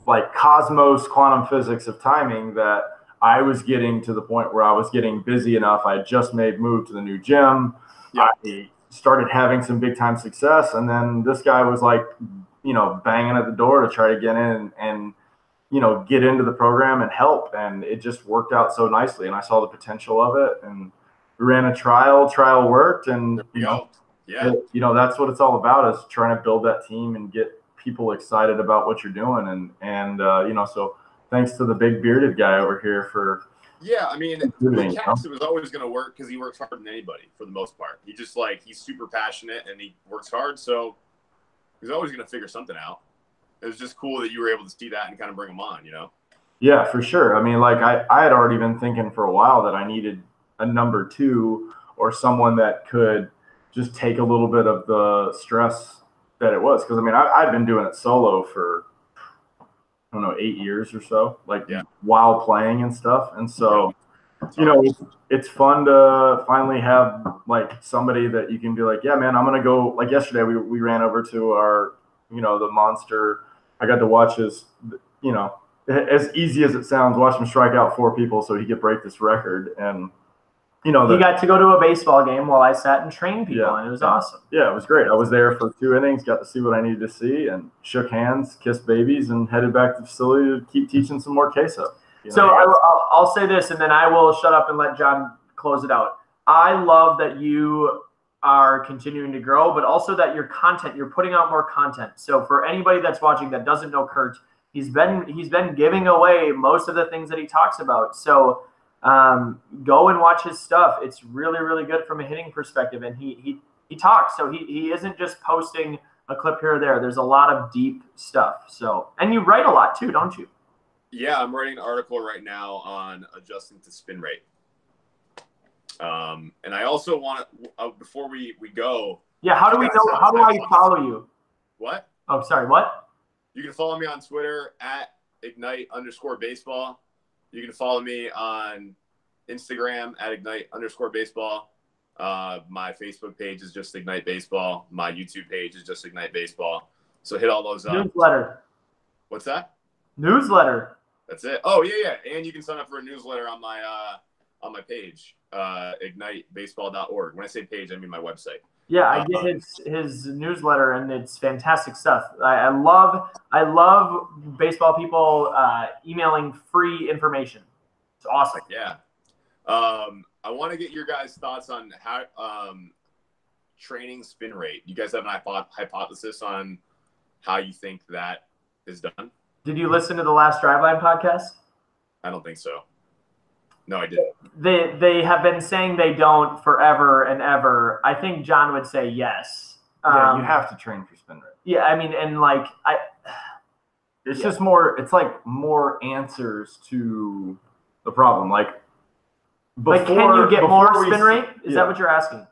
like cosmos quantum physics of timing that I was getting to the point where I was getting busy enough. I had just made move to the new gym. Yeah. I started having some big time success, and then this guy was like, you know, banging at the door to try to get in and you know get into the program and help, and it just worked out so nicely. And I saw the potential of it, and we ran a trial. Trial worked, and you know. Yeah. it- you know that's what it's all about is trying to build that team and get people excited about what you're doing and and uh, you know so thanks to the big bearded guy over here for Yeah, I mean, with it was always going to work because he works harder than anybody for the most part. He just like he's super passionate and he works hard, so he's always going to figure something out. It was just cool that you were able to see that and kind of bring him on, you know? yeah for sure i mean like i i had already been thinking for a while that i needed a number two or someone that could just take a little bit of the stress that it was because i mean I, i'd been doing it solo for i don't know eight years or so like Yeah. while playing and stuff and so you know, it's, fun to finally have like somebody that you can be like, yeah, man, I'm gonna go. Like yesterday, we we ran over to our, you know, the monster. I got to watch his, you know, as easy as it sounds, watch him strike out four people so he could break this record. And you know, He the, got to go to a baseball game while I sat and trained people, Yeah. and it was awesome. yeah, it was great. I was there for two innings, got to see what I needed to see, and shook hands, kissed babies, and headed back to the facility to keep teaching some more queso. You So? I, I'll, I'll say this, and then I will shut up and let John close it out. I love that you are continuing to grow, but also that your content, you're putting out more content. So for anybody that's watching that doesn't know Kurt, he's been he's been giving away most of the things that he talks about. So um, go and watch his stuff. It's really really good from a hitting perspective, and he he he talks. So he he isn't just posting a clip here or there. There's a lot of deep stuff. So and you write a lot too, don't you? Yeah, I'm writing an article right now on adjusting to spin rate. Um, and I also want to, uh, before we, we go, Yeah, how do we know? How do I follow you? what? Oh, sorry, what? You can follow me on Twitter at ignite underscore baseball. You can follow me on Instagram at ignite underscore baseball. Uh, my Facebook page is just ignite baseball. My YouTube page is just ignite baseball. So hit all those up. Newsletter. What's that? Newsletter. That's it. Oh yeah, yeah. And you can sign up for a newsletter on my uh, on my page, uh, ignitebaseball.org. When I say page, I mean my website. Yeah, I Uh, get his his newsletter and it's fantastic stuff. I, I love I love baseball people uh, emailing free information. It's awesome. Yeah. Um, I want to get your guys' thoughts on how um, training spin rate. You guys have an hypo- hypothesis on how you think that is done? Did you listen to the last Driveline podcast? I don't think so. No, I didn't. They they have been saying they don't forever and ever. I think John would say yes. yeah, Um, you have to train for spin rate. Yeah, I mean, and like I, It's Yeah. just more. It's like more answers to the problem. Like, like, can you get more spin rate? Is yeah. that what you're asking?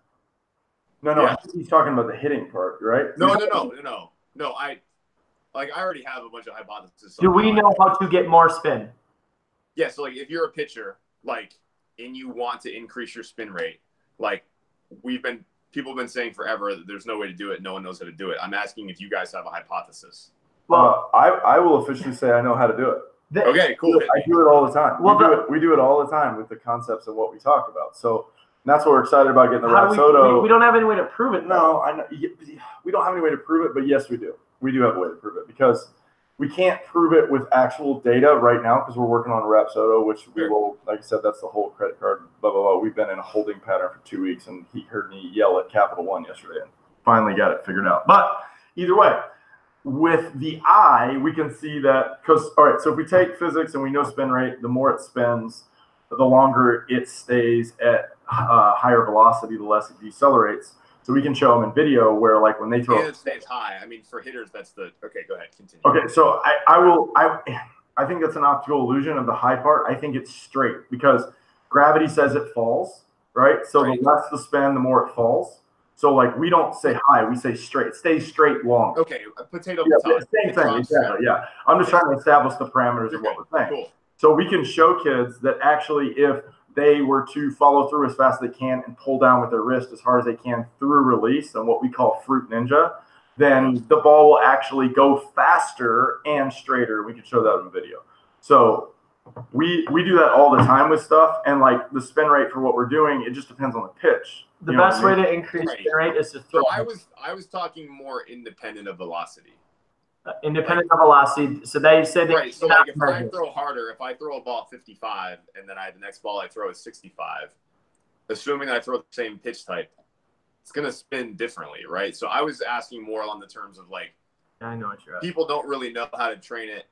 No, no. Yeah. He's talking about the hitting part, right? No, no, no, no, no. No, I like I already have a bunch of hypotheses. Do we know how to get more spin? Yeah, so like if you're a pitcher, like and you want to increase your spin rate, like we've been people have been saying forever that there's no way to do it, no one knows how to do it. I'm asking if you guys have a hypothesis. Well, Uh, I I will officially say I know how to do it. the- Okay, cool. I do it all the time. Well, we do the- it. We do it all the time with the concepts of what we talk about. So that's what we're excited about getting the how do we, we, we don't have any way to prove it. though. No, I know, we don't have any way to prove it, but yes, we do. We do have a way to prove it because we can't prove it with actual data right now because we're working on Rapsodo, which we will, like I said, that's the whole credit card, blah, blah, blah. We've been in a holding pattern for two weeks, and he heard me yell at Capital One yesterday and finally got it figured out. But either way, with the eye, we can see that because, all right, so if we take physics and we know spin rate, the more it spins, the longer it stays at uh, higher velocity, the less it decelerates. So we can show them in video where, like, when they throw. It stays high. I mean, for hitters, that's the okay. Go ahead, continue. Okay, so I, I will. I I think that's an optical illusion of the high part. I think it's straight because gravity says it falls, right? So Right. the less the spin, the more it falls. So like we don't say high, we say straight. It stays straight long. Okay, a potato. Yeah, potato. same It thing, exactly. Yeah, I'm just trying to establish the parameters of what we're saying. Cool. So we can show kids that actually, if they were to follow through as fast as they can and pull down with their wrist as hard as they can through release and what we call fruit ninja, then the ball will actually go faster and straighter. We can show that in video. So we we do that all the time with stuff, and like the spin rate for what we're doing, it just depends on the pitch. The You know best what I way mean? to increase Right. spin rate is to throw So I was I was talking more independent of velocity. Independent of velocity. So they said that Right. So like if I throw harder, if I throw a ball 55 and then I the next ball I throw is 65, assuming I throw the same pitch type, it's gonna spin differently, right? So I was asking more on the terms of like I know what you're at. people don't really know how to train it,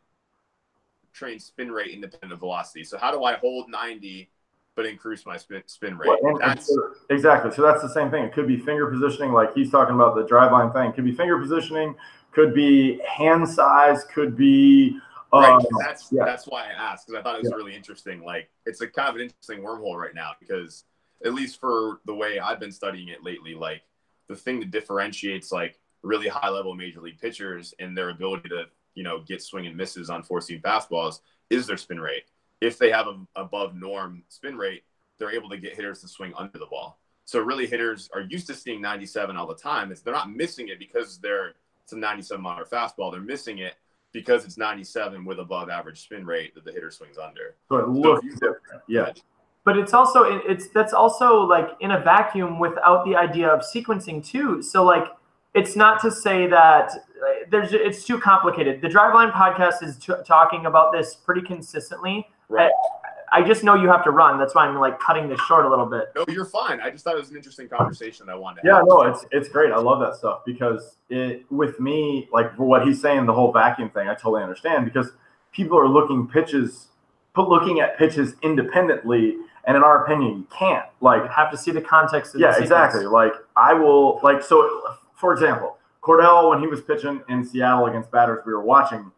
train spin rate independent of velocity. So how do I hold 90 but increase my spin spin rate? Well, and- and That's so- exactly. So that's the same thing. It could be finger positioning, like he's talking about the Driveline thing. Could be finger positioning, could be hand size, could be right. um, that's yeah. that's why I asked because I thought it was Yeah. really interesting. Like it's a kind of an interesting wormhole right now because at least for the way I've been studying it lately, like the thing that differentiates like really high level major league pitchers and their ability to you know get swing and misses on four seam fastballs is their spin rate. If they have a above norm spin rate, they're able to get hitters to swing under the ball. So really, hitters are used to seeing 97 all the time. It's they're not missing it because they're it's a 97 mile fastball. They're missing it because it's 97 with above average spin rate that the hitter swings under. so it looks you- different. Yeah. But it's also it- it's that's also like in a vacuum without the idea of sequencing too. So like it's not to say that there's it's too complicated. The Driveline podcast is t- talking about this pretty consistently. Right. I just know you have to run. That's why I'm like cutting this short a little bit. No, you're fine. I just thought it was an interesting conversation that I wanted to Yeah, have. no, it's it's great. I love that stuff because it with me, like for what he's saying, the whole vacuum thing, I totally understand because people are looking pitches, but looking at pitches independently, and in our opinion, you can't. Like You have to see the context of yeah, the exactly. Like I will like so for example, Cordell when he was pitching in Seattle against batters we were watching,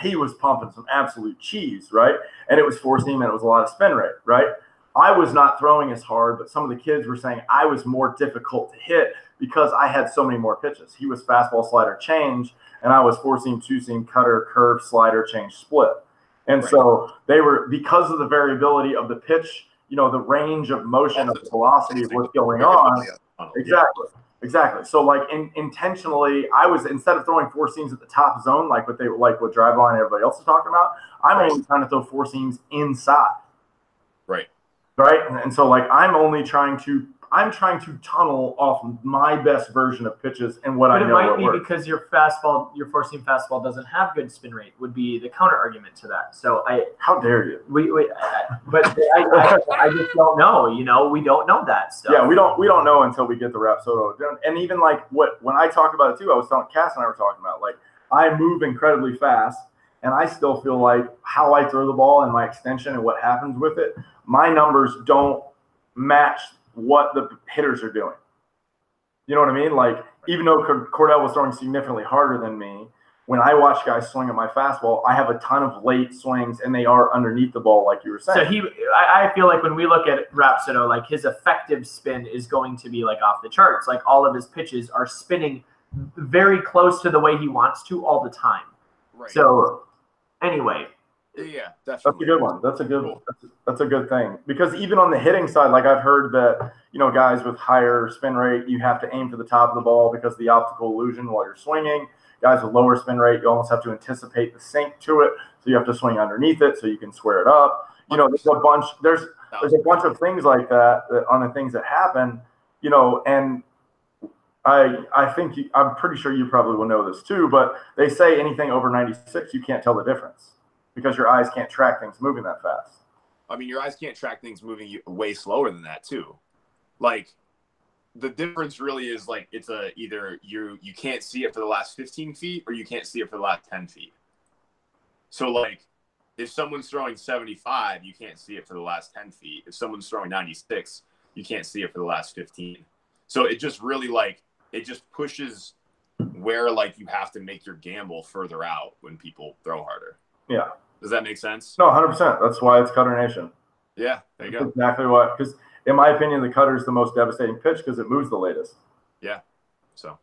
he was pumping some absolute cheese, right? And it was four seam and it was a lot of spin rate, right? I was not throwing as hard, but some of the kids were saying I was more difficult to hit because I had so many more pitches. He was fastball, slider, change, and I was four seam, two seam, cutter, curve, slider, change, split. And Right. so they were because of the variability of the pitch, you know, the range of motion of the velocity of what's going on. Exactly. Exactly. So like in, intentionally, I was instead of throwing four seams at the top zone, like what they like what driveline and everybody else is talking about, I'm Right. only trying to throw four seams inside. Right. Right. And, and so like I'm only trying to I'm trying to tunnel off my best version of pitches and what But I know. But it might be works. because your fastball, your four seam fastball doesn't have good spin rate. Would be the counter argument to that. So I, How dare you? we, we I- but I, I, I just don't know. You know, we don't know that stuff. Yeah, we don't we don't know until we get the Rapsodo done. And even like what when I talked about it too, I was telling Cass and I were talking about like I move incredibly fast, and I still feel like how I throw the ball and my extension and what happens with it, my numbers don't match what the hitters are doing. You know what I mean? Like even though Cordell was throwing significantly harder than me, when I watch guys swing at my fastball, I have a ton of late swings and they are underneath the ball, like you were saying. So he, I, I feel like when we look at Rapsodo, like his effective spin is going to be like off the charts. Like all of his pitches are spinning very close to the way he wants to all the time. Right. So anyway, yeah, That's a good one. That's a good. Cool. That's a, that's a good thing because even on the hitting side, like I've heard that you know guys with higher spin rate, you have to aim for the top of the ball because of the optical illusion while you're swinging. Guys with lower spin rate, you almost have to anticipate the sink to it, so you have to swing underneath it so you can square it up. You know, there's a bunch. There's there's a bunch of things like that, that on the things that happen. You know, and I I think you, I'm pretty sure you probably will know this too. But they say anything over 96, you can't tell the difference because your eyes can't track things moving that fast. I mean, your eyes can't track things moving way slower than that too. Like the difference really is like it's a either you you can't see it for the last 15 feet or you can't see it for the last 10 feet. So like if someone's throwing 75, you can't see it for the last 10 feet. If someone's throwing 96, you can't see it for the last 15. So it just really like it just pushes where like you have to make your gamble further out when people throw harder. Yeah. Does that make sense? No, 100%. That's why it's Cutter Nation. Yeah, there you That's go. exactly what, because in my opinion, the cutter is the most devastating pitch because it moves the latest. Yeah. So,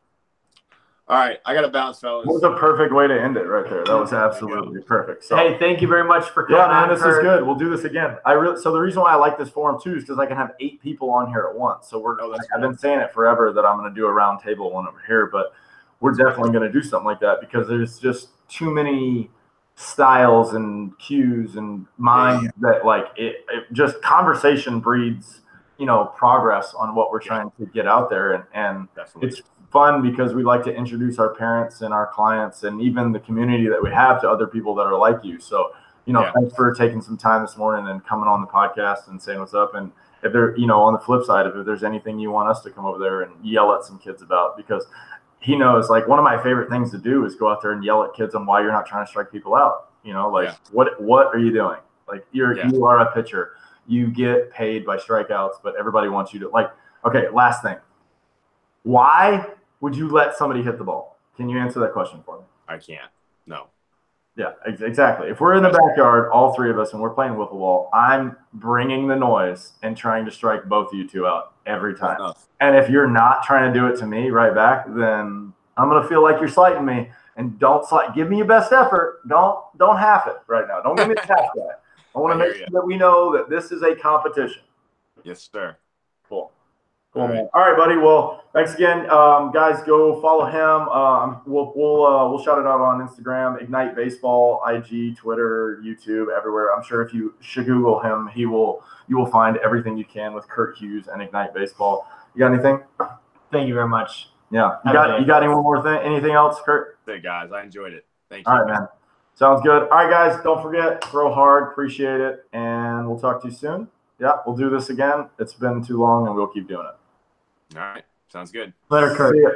all right, I got to bounce, fellas. That was a perfect way to end it right there. That was absolutely perfect. So, Hey, thank you very much for coming. yeah, man, on, this is good. We'll do this again. I really so the reason why I like this forum too is because I can have eight people on here at once. So we're Oh, that's I've been saying it forever that I'm going to do a round table one over here, but we're definitely going to do something like that because there's just too many styles and cues and minds that like it, it just conversation breeds you know progress on what we're trying to get out there and and Definitely. it's fun because we like to introduce our parents and our clients and even the community that we have to other people that are like you. So, you know, Yeah. thanks for taking some time this morning and coming on the podcast and saying what's up. And if there, you know, on the flip side, if there's anything you want us to come over there and yell at some kids about, because he knows like one of my favorite things to do is go out there and yell at kids on why you're not trying to strike people out. You know, like Yeah. what what are you doing? Like you're Yeah. you are a pitcher. You get paid by strikeouts, but everybody wants you to like okay, last thing. Why would you let somebody hit the ball? Can you answer that question for me? I can't. No. Yeah, ex- exactly. If we're in the backyard, all three of us, and we're playing wiffle ball, I'm bringing the noise and trying to strike both of you two out every time. And if you're not trying to do it to me right back, then I'm gonna feel like you're slighting me. And don't slight. Give me your best effort. Don't don't half it right now. Don't give me the half that. [LAUGHS] I want to make sure that we know that this is a competition. Yes, sir. Cool. Cool, All man. right. All right, buddy. Well, thanks again, um, guys. Go follow him. Um, we'll we'll uh, we'll shout it out on Instagram, Ignite Baseball, IG, Twitter, YouTube, everywhere. I'm sure if you should Google him, he will you will find everything you can with Kurt Hughes and Ignite Baseball. You got anything? Thank you very much. Yeah. You Have got you got any one more thing? Anything else, Kurt? Hey, guys, I enjoyed it. Thank you. All right, man. Sounds good. All right, guys. Don't forget, throw hard. Appreciate it, and we'll talk to you soon. Yeah, we'll do this again. It's been too long, and we'll keep doing it. All right. Sounds good. Later, Kurt. See ya.